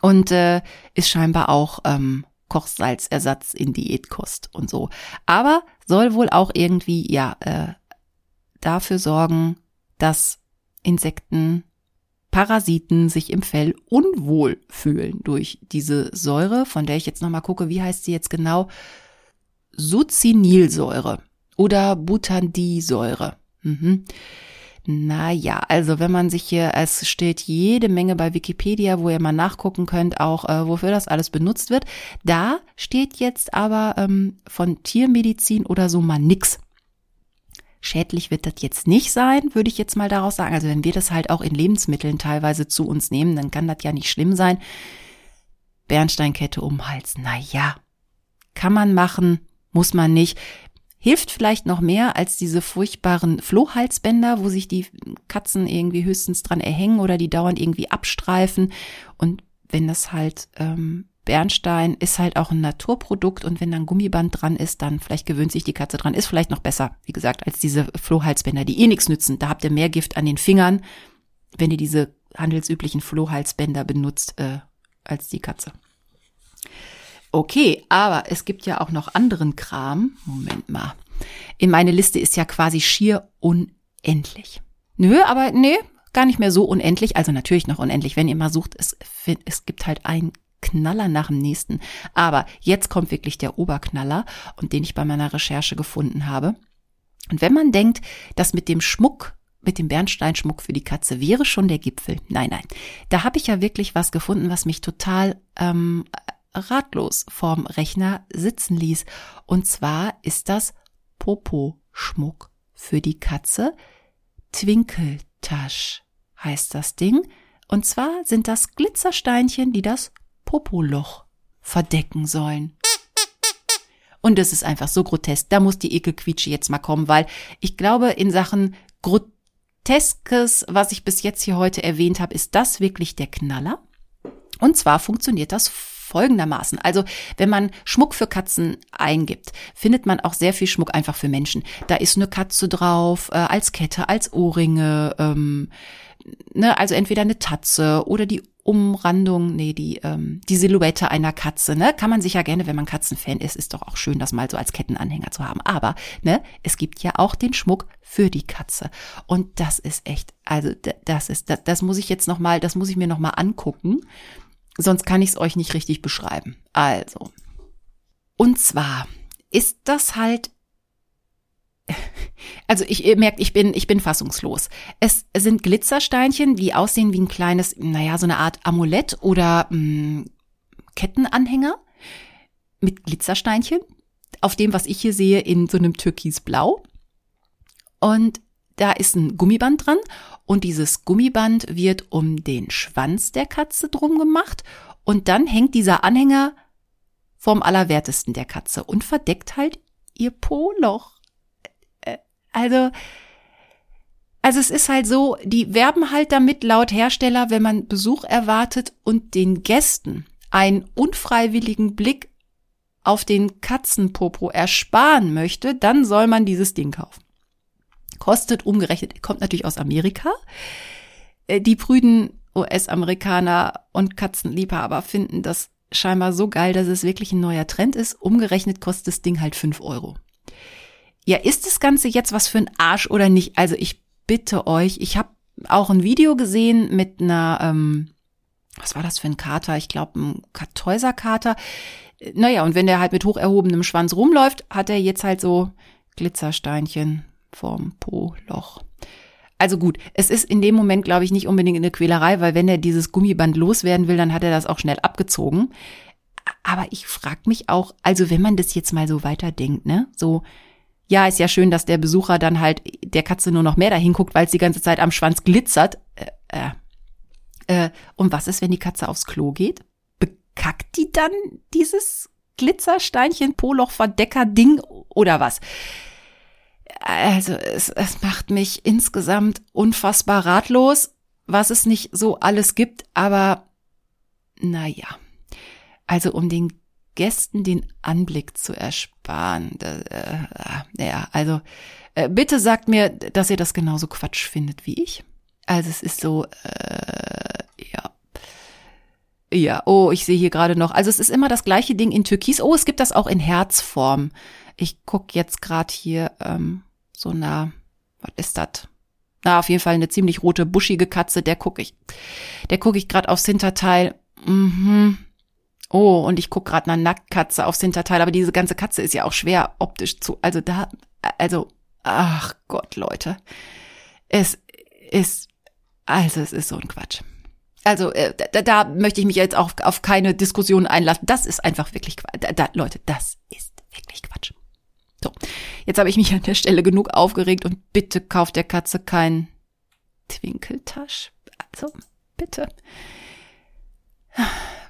und äh, ist scheinbar auch ähm, Kochsalzersatz in Diätkost und so. Aber soll wohl auch irgendwie ja äh, dafür sorgen, dass Insekten Parasiten sich im Fell unwohl fühlen durch diese Säure, von der ich jetzt nochmal gucke, wie heißt sie jetzt genau? Succinilsäure oder Butandisäure. Mhm. Naja, also wenn man sich hier, es steht jede Menge bei Wikipedia, wo ihr mal nachgucken könnt, auch äh, wofür das alles benutzt wird. Da steht jetzt aber ähm, von Tiermedizin oder so mal nix. Schädlich wird das jetzt nicht sein, würde ich jetzt mal daraus sagen. Also wenn wir das halt auch in Lebensmitteln teilweise zu uns nehmen, dann kann das ja nicht schlimm sein. Bernsteinkette um Hals, na ja, kann man machen, muss man nicht. Hilft vielleicht noch mehr als diese furchtbaren Flohhalsbänder, wo sich die Katzen irgendwie höchstens dran erhängen oder die dauernd irgendwie abstreifen. Und wenn das halt ähm, Bernstein ist halt auch ein Naturprodukt und wenn dann Gummiband dran ist, dann vielleicht gewöhnt sich die Katze dran. Ist vielleicht noch besser, wie gesagt, als diese Flohhalsbänder, die eh nichts nützen. Da habt ihr mehr Gift an den Fingern, wenn ihr diese handelsüblichen Flohhalsbänder benutzt, äh, als die Katze. Okay, aber es gibt ja auch noch anderen Kram. Moment mal. In meine Liste ist ja quasi schier unendlich. Nö, aber nee, gar nicht mehr so unendlich. Also natürlich noch unendlich, wenn ihr mal sucht. Es, es gibt halt einen Knaller nach dem nächsten. Aber jetzt kommt wirklich der Oberknaller und den ich bei meiner Recherche gefunden habe. Und wenn man denkt, dass mit dem Schmuck mit dem Bernsteinschmuck für die Katze wäre schon der Gipfel. Nein, nein. Da habe ich ja wirklich was gefunden, was mich total ähm, ratlos vorm Rechner sitzen ließ. Und zwar ist das Popo-Schmuck für die Katze. Twinkeltasch heißt das Ding. Und zwar sind das Glitzersteinchen, die das Popoloch verdecken sollen. Und es ist einfach so grotesk. Da muss die Ekelquietsche jetzt mal kommen, weil ich glaube, in Sachen Groteskes, was ich bis jetzt hier heute erwähnt habe, ist das wirklich der Knaller. Und zwar funktioniert das folgendermaßen. Also, wenn man Schmuck für Katzen eingibt, findet man auch sehr viel Schmuck einfach für Menschen. Da ist eine Katze drauf, äh, als Kette, als Ohrringe, ähm, ne, also entweder eine Tatze oder die Umrandung, nee, die, ähm, die Silhouette einer Katze, ne? Kann man sich ja gerne, wenn man Katzenfan ist, ist doch auch schön, das mal so als Kettenanhänger zu haben. Aber, ne, es gibt ja auch den Schmuck für die Katze. Und das ist echt, also das ist, das, das muss ich jetzt nochmal, das muss ich mir nochmal angucken. Sonst kann ich es euch nicht richtig beschreiben. Also. Und zwar ist das halt also ich merkt, ich bin, ich bin fassungslos. Es sind Glitzersteinchen, die aussehen wie ein kleines, naja, so eine Art Amulett oder mh, hm, Kettenanhänger mit Glitzersteinchen. Auf dem, was ich hier sehe, in so einem Türkisblau. Und da ist ein Gummiband dran und dieses Gummiband wird um den Schwanz der Katze drum gemacht und dann hängt dieser Anhänger vom Allerwertesten der Katze und verdeckt halt ihr Po-Loch. Also, also es ist halt so, die werben halt damit laut Hersteller, wenn man Besuch erwartet und den Gästen einen unfreiwilligen Blick auf den Katzenpopo ersparen möchte, dann soll man dieses Ding kaufen. Kostet umgerechnet, kommt natürlich aus Amerika. Äh, die prüden US-Amerikaner und Katzenliebhaber finden das scheinbar so geil, dass es wirklich ein neuer Trend ist. Umgerechnet kostet das Ding halt fünf Euro. Ja, ist das Ganze jetzt was für ein Arsch oder nicht? Also ich bitte euch, ich habe auch ein Video gesehen mit einer, ähm, was war das für ein Kater? Ich glaube, ein Kartäuserkater. Naja, und wenn der halt mit hoch erhobenem Schwanz rumläuft, hat er jetzt halt so Glitzersteinchen vorm Po-Loch. Also gut, es ist in dem Moment, glaube ich, nicht unbedingt eine Quälerei, weil wenn er dieses Gummiband loswerden will, dann hat er das auch schnell abgezogen. Aber ich frage mich auch, also wenn man das jetzt mal so weiterdenkt, ne, so ja, ist ja schön, dass der Besucher dann halt der Katze nur noch mehr dahin guckt, weil es die ganze Zeit am Schwanz glitzert. Äh, äh, äh, und was ist, wenn die Katze aufs Klo geht? Bekackt die dann dieses Glitzersteinchen, Poloch, Verdecker, Ding oder was? Also es, es macht mich insgesamt unfassbar ratlos, was es nicht so alles gibt, aber naja. Also um den Gästen den Anblick zu ersparen. Das, äh, ja, also äh, bitte sagt mir, dass ihr das genauso Quatsch findet wie ich. Also es ist so, äh, ja. Ja, oh, ich sehe hier gerade noch. Also es ist immer das gleiche Ding in Türkis. Oh, es gibt das auch in Herzform. Ich guck jetzt gerade hier ähm, so nah. Was ist das? Na, auf jeden Fall eine ziemlich rote, buschige Katze. Der gucke ich. Der gucke ich gerade aufs Hinterteil. Mhm. Oh, und ich guck gerade einer Nacktkatze aufs Hinterteil, aber diese ganze Katze ist ja auch schwer optisch zu. Also da, also, ach Gott, Leute. Es ist, also es ist so ein Quatsch. Also äh, da, da möchte ich mich jetzt auch auf keine Diskussion einlassen. Das ist einfach wirklich Quatsch. Da, da, Leute, das ist wirklich Quatsch. So, jetzt habe ich mich an der Stelle genug aufgeregt und bitte kauft der Katze kein Twinkeltasch. Also, bitte.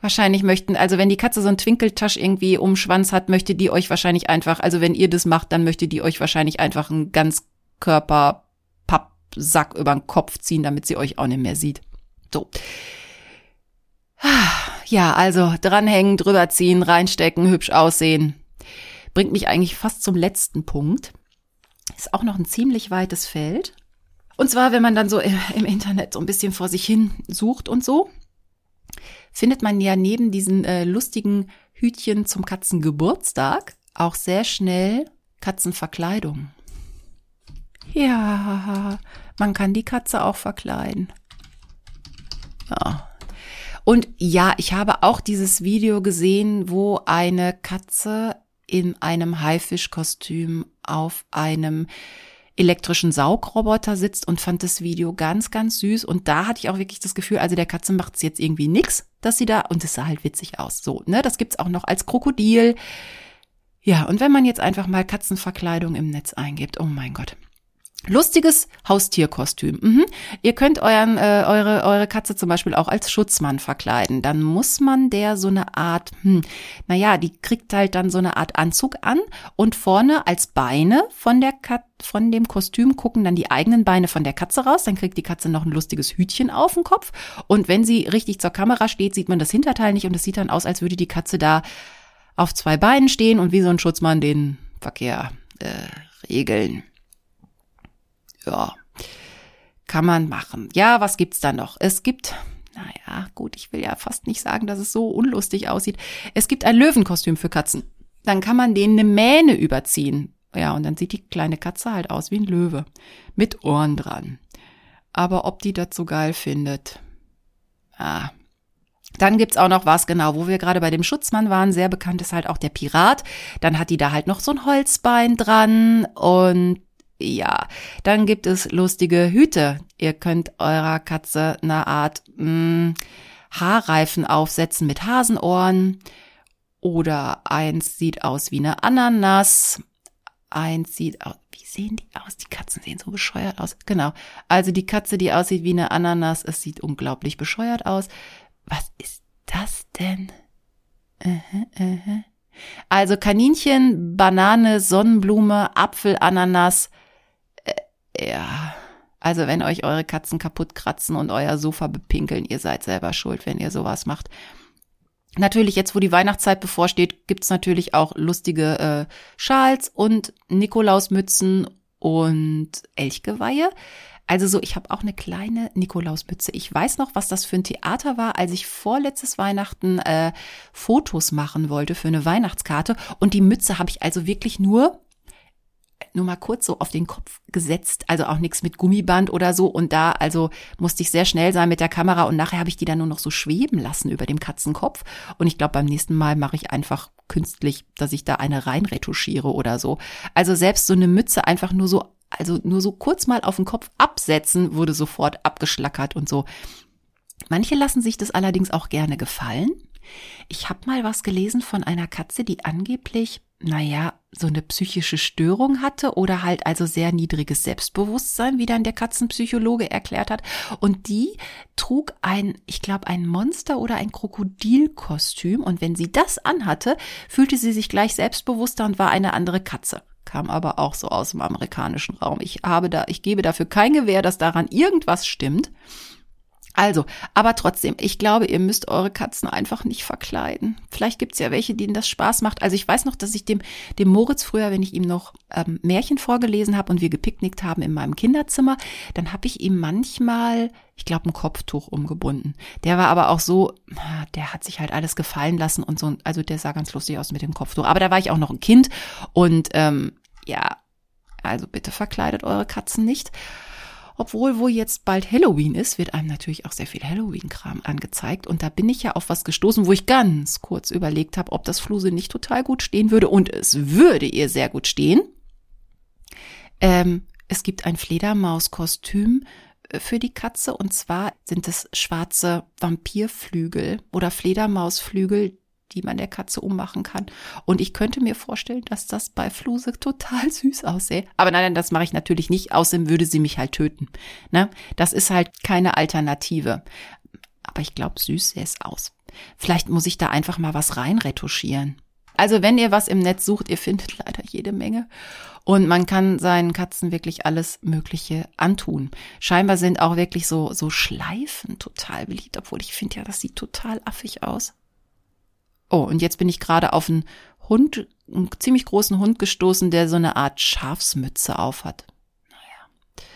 Wahrscheinlich möchten, also wenn die Katze so einen Twinkeltasch irgendwie um Schwanz hat, möchte die euch wahrscheinlich einfach, also wenn ihr das macht, dann möchte die euch wahrscheinlich einfach einen Ganzkörper Pappsack über den Kopf ziehen, damit sie euch auch nicht mehr sieht. So. Ja, also dranhängen, drüber ziehen, reinstecken, hübsch aussehen. Bringt mich eigentlich fast zum letzten Punkt. Ist auch noch ein ziemlich weites Feld. Und zwar, wenn man dann so im Internet so ein bisschen vor sich hin sucht und so, findet man ja neben diesen äh, lustigen Hütchen zum Katzengeburtstag auch sehr schnell Katzenverkleidung. Ja, man kann die Katze auch verkleiden. Ja. Und ja, ich habe auch dieses Video gesehen, wo eine Katze in einem Haifischkostüm auf einem elektrischen Saugroboter sitzt und fand das Video ganz, ganz süß. Und da hatte ich auch wirklich das Gefühl, also der Katze macht es jetzt irgendwie nix, dass sie da, und es sah halt witzig aus. So, ne, das gibt's auch noch als Krokodil. Ja, und wenn man jetzt einfach mal Katzenverkleidung im Netz eingibt, oh mein Gott. Lustiges Haustierkostüm. Mhm. Ihr könnt euren, äh, eure, eure Katze zum Beispiel auch als Schutzmann verkleiden. Dann muss man der so eine Art, hm, naja, die kriegt halt dann so eine Art Anzug an und vorne als Beine von der Kat von dem Kostüm gucken dann die eigenen Beine von der Katze raus. Dann kriegt die Katze noch ein lustiges Hütchen auf den Kopf. Und wenn sie richtig zur Kamera steht, sieht man das Hinterteil nicht und es sieht dann aus, als würde die Katze da auf zwei Beinen stehen und wie so ein Schutzmann den Verkehr äh, regeln. Ja, kann man machen. Ja, was gibt's da noch? Es gibt, naja, gut, ich will ja fast nicht sagen, dass es so unlustig aussieht. Es gibt ein Löwenkostüm für Katzen. Dann kann man denen eine Mähne überziehen. Ja, und dann sieht die kleine Katze halt aus wie ein Löwe. Mit Ohren dran. Aber ob die das so geil findet, ah, dann gibt's auch noch was, genau, wo wir gerade bei dem Schutzmann waren. Sehr bekannt ist halt auch der Pirat. Dann hat die da halt noch so ein Holzbein dran und ja, dann gibt es lustige Hüte. Ihr könnt eurer Katze eine Art mh, hm, Haarreifen aufsetzen mit Hasenohren. Oder eins sieht aus wie eine Ananas. Eins sieht aus, wie sehen die aus? Die Katzen sehen so bescheuert aus. Genau. Also die Katze, die aussieht wie eine Ananas, es sieht unglaublich bescheuert aus. Was ist das denn? Also Kaninchen, Banane, Sonnenblume, Apfel, Ananas, ja, also wenn euch eure Katzen kaputt kratzen und euer Sofa bepinkeln, ihr seid selber schuld, wenn ihr sowas macht. Natürlich, jetzt wo die Weihnachtszeit bevorsteht, gibt's natürlich auch lustige äh, Schals und Nikolausmützen und Elchgeweihe. Also so, ich habe auch eine kleine Nikolausmütze. Ich weiß noch, was das für ein Theater war, als ich vorletztes Weihnachten äh, Fotos machen wollte für eine Weihnachtskarte. Und die Mütze habe ich also wirklich nur nur mal kurz so auf den Kopf gesetzt, also auch nichts mit Gummiband oder so. Und da also musste ich sehr schnell sein mit der Kamera und nachher habe ich die dann nur noch so schweben lassen über dem Katzenkopf. Und ich glaube, beim nächsten Mal mache ich einfach künstlich, dass ich da eine reinretuschiere oder so. Also selbst so eine Mütze einfach nur so, also nur so kurz mal auf den Kopf absetzen, wurde sofort abgeschlackert und so. Manche lassen sich das allerdings auch gerne gefallen. Ich habe mal was gelesen von einer Katze, die angeblich naja, so eine psychische Störung hatte oder halt also sehr niedriges Selbstbewusstsein, wie dann der Katzenpsychologe erklärt hat. Und die trug ein, ich glaube, ein Monster oder ein Krokodilkostüm. Und wenn sie das anhatte, fühlte sie sich gleich selbstbewusster und war eine andere Katze. Kam aber auch so aus dem amerikanischen Raum. Ich habe da, ich gebe dafür kein Gewähr, dass daran irgendwas stimmt. Also, aber trotzdem, ich glaube, ihr müsst eure Katzen einfach nicht verkleiden. Vielleicht gibt's ja welche, denen das Spaß macht. Also ich weiß noch, dass ich dem, dem Moritz früher, wenn ich ihm noch ähm, Märchen vorgelesen habe und wir gepicknickt haben in meinem Kinderzimmer, dann habe ich ihm manchmal, ich glaube, ein Kopftuch umgebunden. Der war aber auch so, der hat sich halt alles gefallen lassen und so, also der sah ganz lustig aus mit dem Kopftuch. Aber da war ich auch noch ein Kind und ähm, ja, also bitte verkleidet eure Katzen nicht. Obwohl, wo jetzt bald Halloween ist, wird einem natürlich auch sehr viel Halloween-Kram angezeigt. Und da bin ich ja auf was gestoßen, wo ich ganz kurz überlegt habe, ob das Fluse nicht total gut stehen würde. Und es würde ihr sehr gut stehen. Ähm, es gibt ein Fledermauskostüm äh, für die Katze und zwar sind es schwarze Vampirflügel oder Fledermausflügel, die man der Katze ummachen kann. Und ich könnte mir vorstellen, dass das bei Fluse total süß aussähe. Aber nein, nein, das mache ich natürlich nicht, außerdem würde sie mich halt töten. Ne? Das ist halt keine Alternative. Aber ich glaube, süß sähe es aus. Vielleicht muss ich da einfach mal was reinretuschieren. Also wenn ihr was im Netz sucht, ihr findet leider jede Menge. Und man kann seinen Katzen wirklich alles Mögliche antun. Scheinbar sind auch wirklich so, so Schleifen total beliebt, obwohl ich finde ja, das sieht total affig aus. Oh, und jetzt bin ich gerade auf einen Hund, einen ziemlich großen Hund gestoßen, der so eine Art Schafsmütze aufhat. Naja.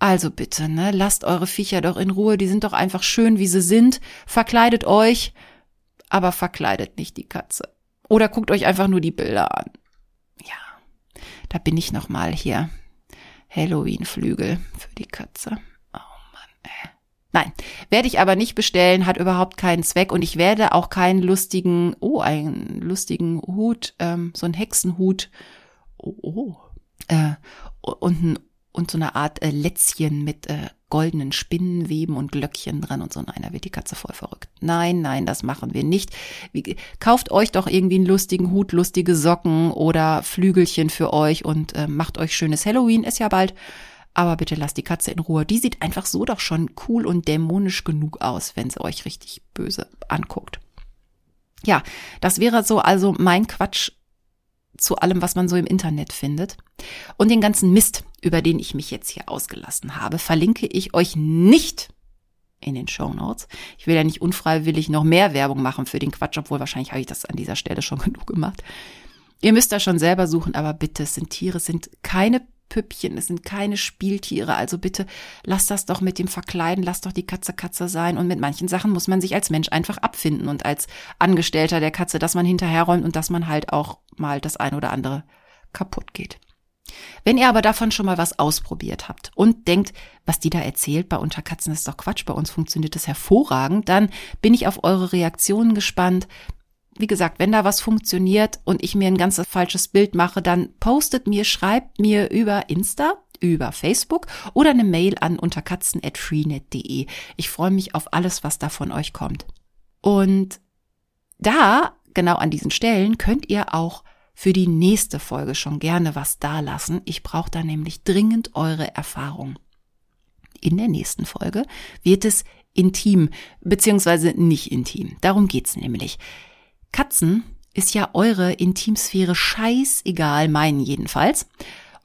Also bitte, ne, lasst eure Viecher doch in Ruhe, die sind doch einfach schön, wie sie sind. Verkleidet euch, aber verkleidet nicht die Katze. Oder guckt euch einfach nur die Bilder an. Ja, da bin ich noch mal hier. Halloween-Flügel für die Katze. Oh Mann, ey. Nein, werde ich aber nicht bestellen, hat überhaupt keinen Zweck und ich werde auch keinen lustigen, oh, einen lustigen Hut, ähm, so einen Hexenhut, oh, oh, äh, und, und so eine Art äh, Lätzchen mit äh, goldenen Spinnenweben und Glöckchen dran und so. Nein, da wird die Katze voll verrückt. Nein, nein, das machen wir nicht. Wie, kauft euch doch irgendwie einen lustigen Hut, lustige Socken oder Flügelchen für euch und äh, macht euch schönes Halloween. Ist ja bald. Aber bitte lasst die Katze in Ruhe. Die sieht einfach so doch schon cool und dämonisch genug aus, wenn sie euch richtig böse anguckt. Ja, das wäre so also mein Quatsch zu allem, was man so im Internet findet. Und den ganzen Mist, über den ich mich jetzt hier ausgelassen habe, verlinke ich euch nicht in den Show Notes. Ich will ja nicht unfreiwillig noch mehr Werbung machen für den Quatsch, obwohl wahrscheinlich habe ich das an dieser Stelle schon genug gemacht. Ihr müsst da schon selber suchen, aber bitte, es sind Tiere, es sind keine Püppchen, es sind keine Spieltiere. Also bitte lasst das doch mit dem Verkleiden, lasst doch die Katze Katze sein. Und mit manchen Sachen muss man sich als Mensch einfach abfinden und als Angestellter der Katze, dass man hinterherräumt und dass man halt auch mal das ein oder andere kaputt geht. Wenn ihr aber davon schon mal was ausprobiert habt und denkt, was die da erzählt bei Unterkatzen ist doch Quatsch, bei uns funktioniert das hervorragend, dann bin ich auf eure Reaktionen gespannt wie gesagt, wenn da was funktioniert und ich mir ein ganz falsches Bild mache, dann postet mir, schreibt mir über Insta, über Facebook oder eine Mail an unterkatzen.freenet.de. Ich freue mich auf alles, was da von euch kommt. Und da, genau an diesen Stellen, könnt ihr auch für die nächste Folge schon gerne was dalassen. Ich brauche da nämlich dringend eure Erfahrung. In der nächsten Folge wird es intim, beziehungsweise nicht intim. Darum geht's nämlich. Katzen ist ja eure Intimsphäre scheißegal, meinen jedenfalls.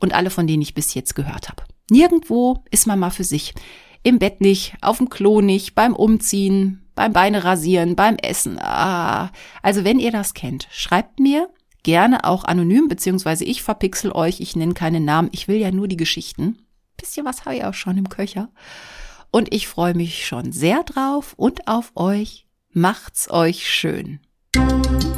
Und alle, von denen ich bis jetzt gehört habe. Nirgendwo ist man mal für sich. Im Bett nicht, auf dem Klo nicht, beim Umziehen, beim Beine rasieren, beim Essen. Ah. Also wenn ihr das kennt, schreibt mir gerne auch anonym, beziehungsweise ich verpixel euch, ich nenne keine Namen, ich will ja nur die Geschichten. Bisschen was habe ich auch schon im Köcher. Und ich freue mich schon sehr drauf und auf euch. Macht's euch schön. Música